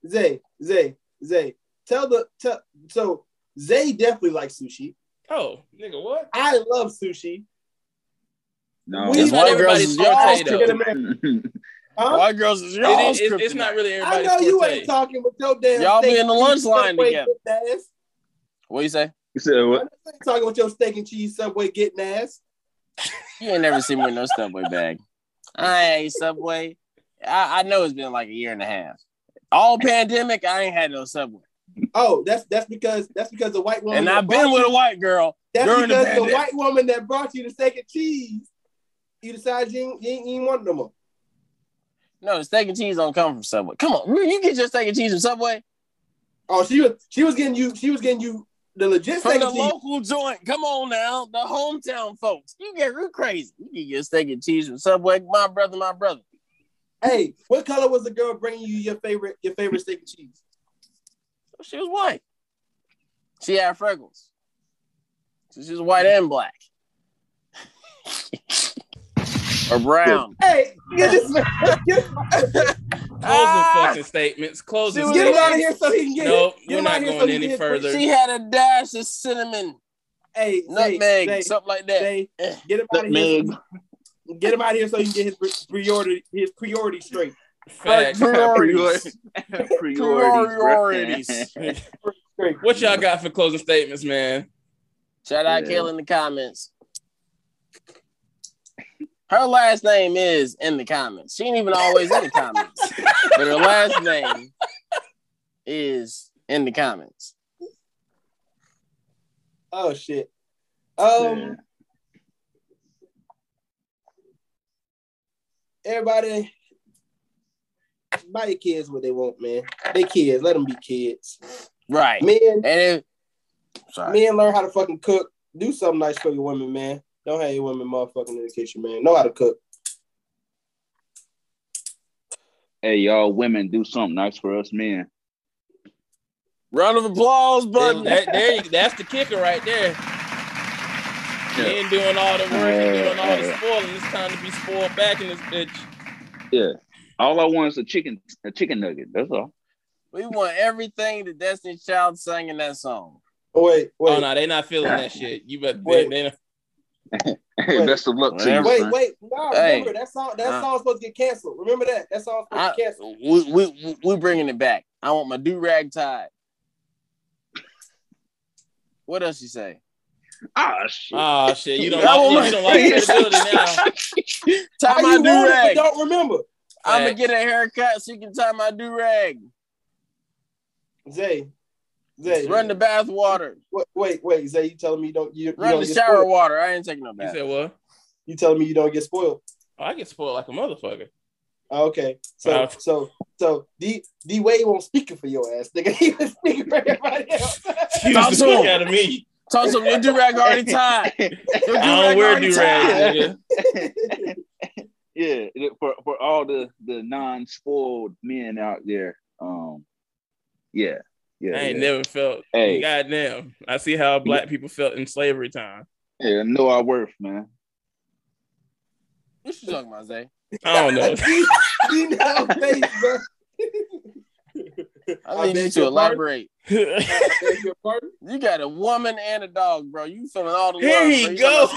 Zay, Zay, Zay. Tell the tell so Zay definitely likes sushi. Oh, nigga, what? I love sushi. No. We- It's not white girls everybody's is y'all's forte, though. kryptonite. Huh? White girls is [laughs] It y'all's is, it's, it's not kryptonite. really I know you ain't talking with your damn. Y'all be in the lunch line Subway together. What you say? You said what? know you ain't talking with your steak and cheese subway getting ass. You ain't never seen me with no Subway bag. I ain't Subway. I, I know it's been like a year and a half. All pandemic, I ain't had no Subway. Oh, that's that's because that's because the white woman. And I've been with you- a white girl. That's during the because the, white woman that brought you the steak and cheese. You decided you ain't, you ain't, you ain't want no more. No, the steak and cheese don't come from Subway. Come on, you get your steak and cheese from Subway Oh, she was she was getting you she was getting you the legit from the cheese. local joint. Come on now, the hometown folks. You get real crazy. You can get steak and cheese from Subway. My brother, my brother. Hey, what color was the girl bringing you your favorite your favorite steak and cheese? She was white. She had freckles. So she was white and black. [laughs] or brown. [laughs] Hey, get this man. Get, [laughs] Closing Ah! fucking statements. Closing She get him out of here so he can get. Nope, get we're not out of here so going any further. She had a dash of cinnamon, Hey, nutmeg, Zay, something like that. Zay, Eh. get him out of here. Nutmeg. Get him out of here so he can get his priority his priority straight. Facts. Priorities. [laughs] Priorities. Priorities. What y'all got for closing statements, man? Shout out Yeah. Kayla in the comments. Her last name is in the comments. She ain't even always in the comments, [laughs] but her last name is in the comments. Oh shit. Um. Yeah. Everybody, buy your kids what they want, man. They kids, let them be kids. Right. Men, And it, sorry. men learn how to fucking cook. Do something nice for your women, man. Don't have your women motherfucking in the kitchen, man. Know how to cook. Hey, y'all women, do something nice for us men. Round of applause, That, button. that- there you- that's the kicker right there. You ain't doing all the work and doing all the spoiling. It's time to be spoiled back in this bitch. Yeah. All I want is a chicken, a chicken nugget. That's all. We want everything the Destiny Child sang in that song. Oh, wait, wait, Oh no, they not feeling that shit. You bet. They, Wait. they, Hey, Wait. best of luck to you, wait, wait. No, Hey. remember that song. That Uh. song's supposed to get canceled. Remember that. That song's supposed I, to get canceled. we, we, we bringing it back. I want my do rag tied. What else you say? Ah, shit. oh shit, you don't I like, want you don't like credibility now. [laughs] Tie my you do it, rag. but don't remember. I'm gonna get a haircut so you can tie my do rag. Zay, Zay, Run the bath water. Wait, wait, wait, Zay. You telling me you don't you, you Run don't the get shower spoiled? water. I ain't taking no bath. You said what? You telling me you don't get spoiled? Oh, I get spoiled like a motherfucker. Okay, so Wow. so so D D Wade won't speaking for your ass, nigga. [laughs] He was speaking for everybody else. Talk to fuck him. out of me. Toss him your do rag already [laughs] tied. [laughs] Your do I don't rag wear already do tied. rags, nigga. yeah, for for all the the non-spoiled men out there. Um, yeah, yeah, I ain't yeah. never felt. Hey. Goddamn, I see how black people felt in slavery time. yeah, know our worth, man. What you talking about, Zay? I don't know. [laughs] He now face, bro. I I need you to your elaborate. [laughs] I beg your pardon? You got a woman and a dog, bro. You feeling all the love. Here bro. you You go.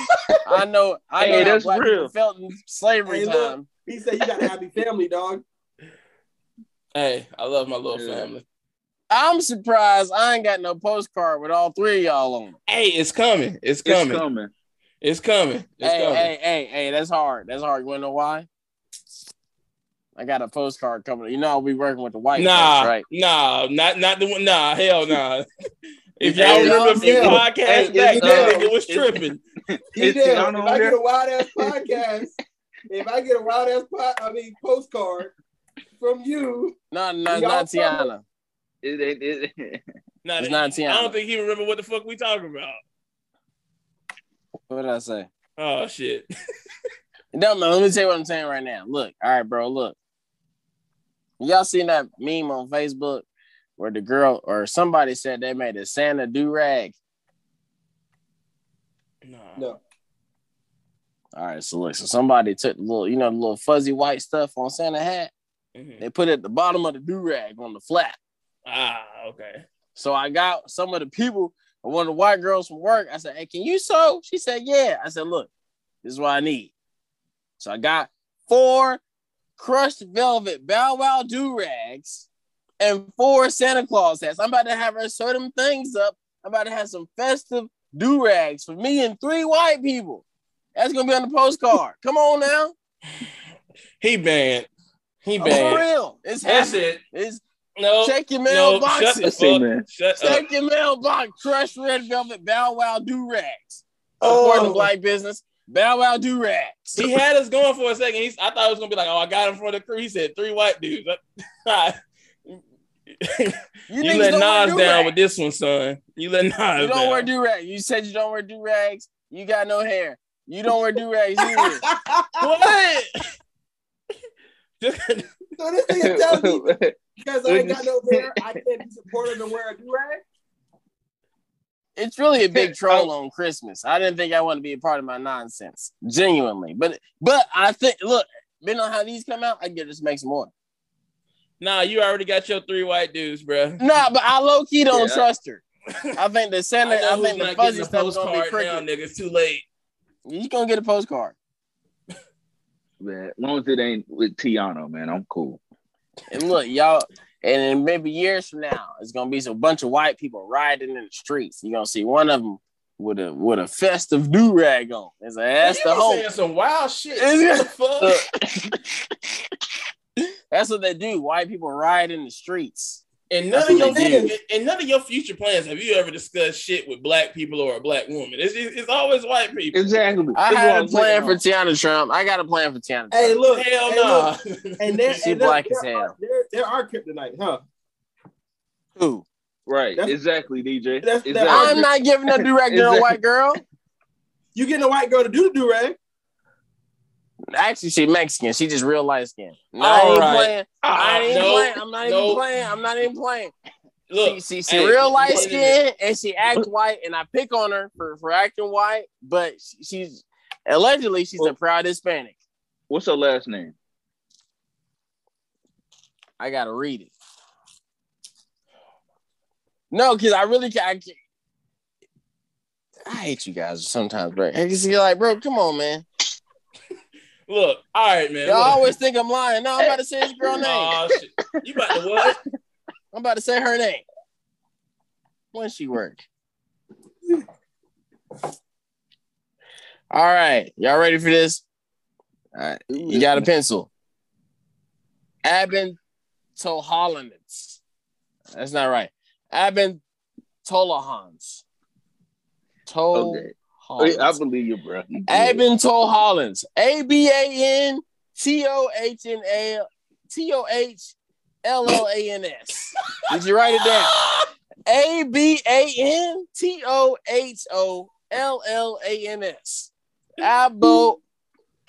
I know. I Hey, know how that's black real. people felt in slavery Hey, look. time. He said you got a happy family, dog. Hey, I love my little Yeah. family. I'm surprised I ain't got no postcard with all three of y'all on. Hey, it's coming. It's It's coming. coming. It's coming. It's hey, coming. hey, hey, hey, that's hard. That's hard. You wanna know why? I got a postcard coming. You know I'll be working with the white nah, folks, right? nah, not not the one. Nah, hell nah. [laughs] If y'all Hey, remember a few yeah. podcasts Hey, back, is- that nigga was is- tripping. [laughs] He Is did. If Tiana on I there? get a wild ass podcast, if I get a wild ass pod, I mean postcard from you, No, no, not from- Tiana. It, it, it, Nah, It's not I don't think he remember what the fuck we talking about. What did I say? Oh shit. [laughs] No, no, let me tell you what I'm saying right now. Look, all right, bro, look. Y'all seen that meme on Facebook where the girl or somebody said they made a Santa do rag? Nah. no, All right, so look, so somebody took the little, you know, the little fuzzy white stuff on Santa hat. Mhm. They put it at the bottom of the do rag on the flap. Ah, okay. So I got some of the people, one of the white girls from work. I said, Hey, can you sew? She said, Yeah. I said, Look, this is what I need. So I got four crushed velvet Bow Wow do rags and four Santa Claus hats. I'm about to have her sew them things up. I'm about to have some festive do rags for me and three white people. That's gonna be on the postcard. [laughs] Come on now. He banned. He I'm for real. It's That's it. It's No. check your No. mailboxes. Shut the see, fuck. man. Shut up. Check your mailbox. Crushed red velvet Bow Wow do rags. Supporting Oh. black business. Bow Wow do rags. He had us going for a second. He's, I thought it was gonna be like, oh, I got him for the crew. He said three white dudes. [laughs] you niggas let don't Nas down do-rags. with this one, son. You let Nas You don't down. wear do rags. You said you don't wear do rags. You got no hair. You don't wear do rags [laughs] either. what? So this nigga telling me [laughs] because I ain't got no hair, I [laughs] can't be supportive and wear a do rag. It's really a big troll on Christmas. I didn't think I want to be a part of my nonsense, genuinely. But but I think look, depending on how these come out, I get just make some more. nah, you already got your three white dudes, bro. Nah, but I low key don't Yeah. trust her. [laughs] I think the Santa, I, think the fuzzy stuff is gonna be now, nigga. It's too late. You gonna get a postcard. man, as long as it ain't with Tiano, man, I'm cool. And look, y'all, and maybe years from now, it's gonna be a bunch of white people riding in the streets. You're gonna see one of them with a with a festive do rag on. It's that's you the hope. saying some wild shit. Is What fuck? [laughs] That's what they do. White people ride in the streets. And That's none of your what and none of your future plans have you ever discussed shit with black people or a black woman? It's it's always white people. Exactly. I That's had what a I'm plan for. Tiana Trump. I got a plan for Tiana Trump. Hey, look, Hell hey, no. look, [laughs] and there, She and there- black as there hell. Are, there, there are kryptonite, huh? Who? Right. That's- exactly, DJ. that's- that- exactly. I'm not giving a direct to a white girl. You getting a white girl to do the do rag? Actually, she Mexican. She just real light skin. No, I ain't right. playing. I uh-uh. ain't no, playing. I'm not even playing. I'm not even playing. Look, she she, she hey, real light skin and she act white, and I pick on her for, for acting white, but she- she's allegedly she's oh. a proud Hispanic. What's her last name? I gotta read it. No, because I really ca- I, can't- I hate you guys sometimes, bro. Feel like, bro, come on, man. Look, all right, man. Y'all look. always think I'm lying. No, I'm about to say this girl name. Aw, shit. You about to what? [laughs] I'm about to say her name. When she work. All right, y'all ready for this? All right, you got a pencil. Abin Tohollanitz. That's not right. Abin Tolahans. Okay. Tolahans. I believe you, bro. You good. Abin Tohollands. A B A N T O H N A T O H L L A N S. Did you write it down? [laughs] A B A N T O H O L L A N S. Abo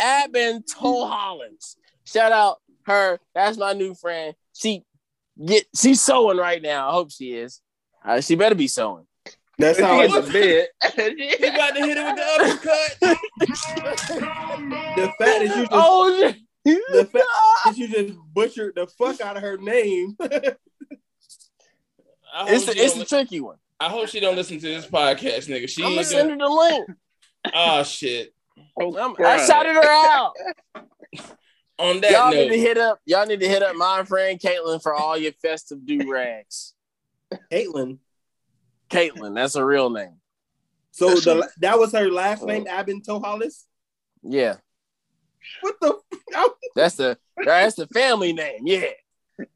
Abin Tohollands. Shout out her. That's my new friend. She get she's sewing right now. I hope she is. Uh, she better be sewing. That's He how in I, the bed. [laughs] He about to hit it with the [laughs] uppercut. the fact that you just Oh, shit. the fact that you just butchered the fuck out of her name. [laughs] It's she the, it's don't the tricky one. I hope she don't listen to this podcast, nigga. She I'm gonna send her the link. Oh shit. I'm- oh, I Christ. shouted her out. On that y'all note, need to hit up. Y'all need to hit up my friend Caitlin for all your festive do rags. Caitlin. Caitlin, that's her real name. So the, that was her last oh. name, Abin Tohalis. Yeah, What the? f- [laughs] that's the that's the family name. Yeah,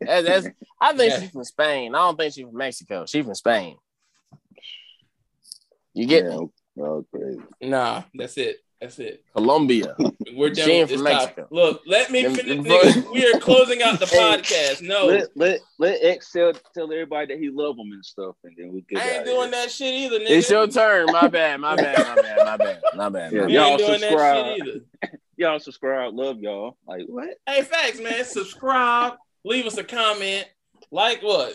That- that's. I think Yeah. she's from Spain. I don't think she's from Mexico. She's from Spain. You get Yeah. Oh, crazy. nah, that's it. That's it. Colombia. We're done She ain't with this from topic. Mexico. Look, let me finish. them. We are closing out the [laughs] podcast. No, Let let let X tell, tell everybody that he love them and stuff, and then we get I ain't doing that shit either, nigga. It's your turn. My bad. My bad. My bad. My bad. My bad. Yeah, My y'all ain't doing subscribe. that shit either. [laughs] Y'all subscribe, love y'all. Like what? Hey, facts, man. Subscribe. Leave us a comment. Like what?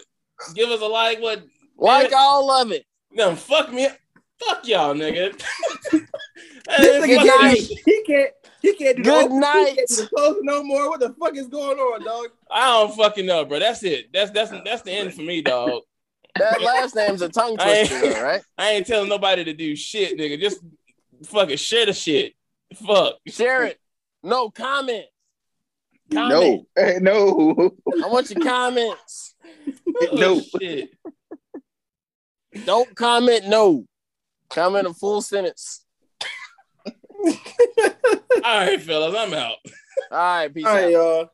Give us a like. What? Like all of it. Them fuck me. Up. Fuck y'all, nigga. [laughs] This Hey, nigga fuck night. you. can't, he can't. He can't do the Good open- night. He can't do no more. What the fuck is going on, dog? I don't fucking know, bro. That's it. That's that's oh, that's the end for me, dog. That last name's a tongue [laughs] twister, though, right? [laughs] I ain't telling nobody to do shit, nigga. Just fucking share the shit. Fuck. Share it. No comment. No, Comment. no, I want your comments. No. Oh, shit. Don't comment no. Comment a full sentence. All right, fellas, I'm out. All right, peace All out. y'all.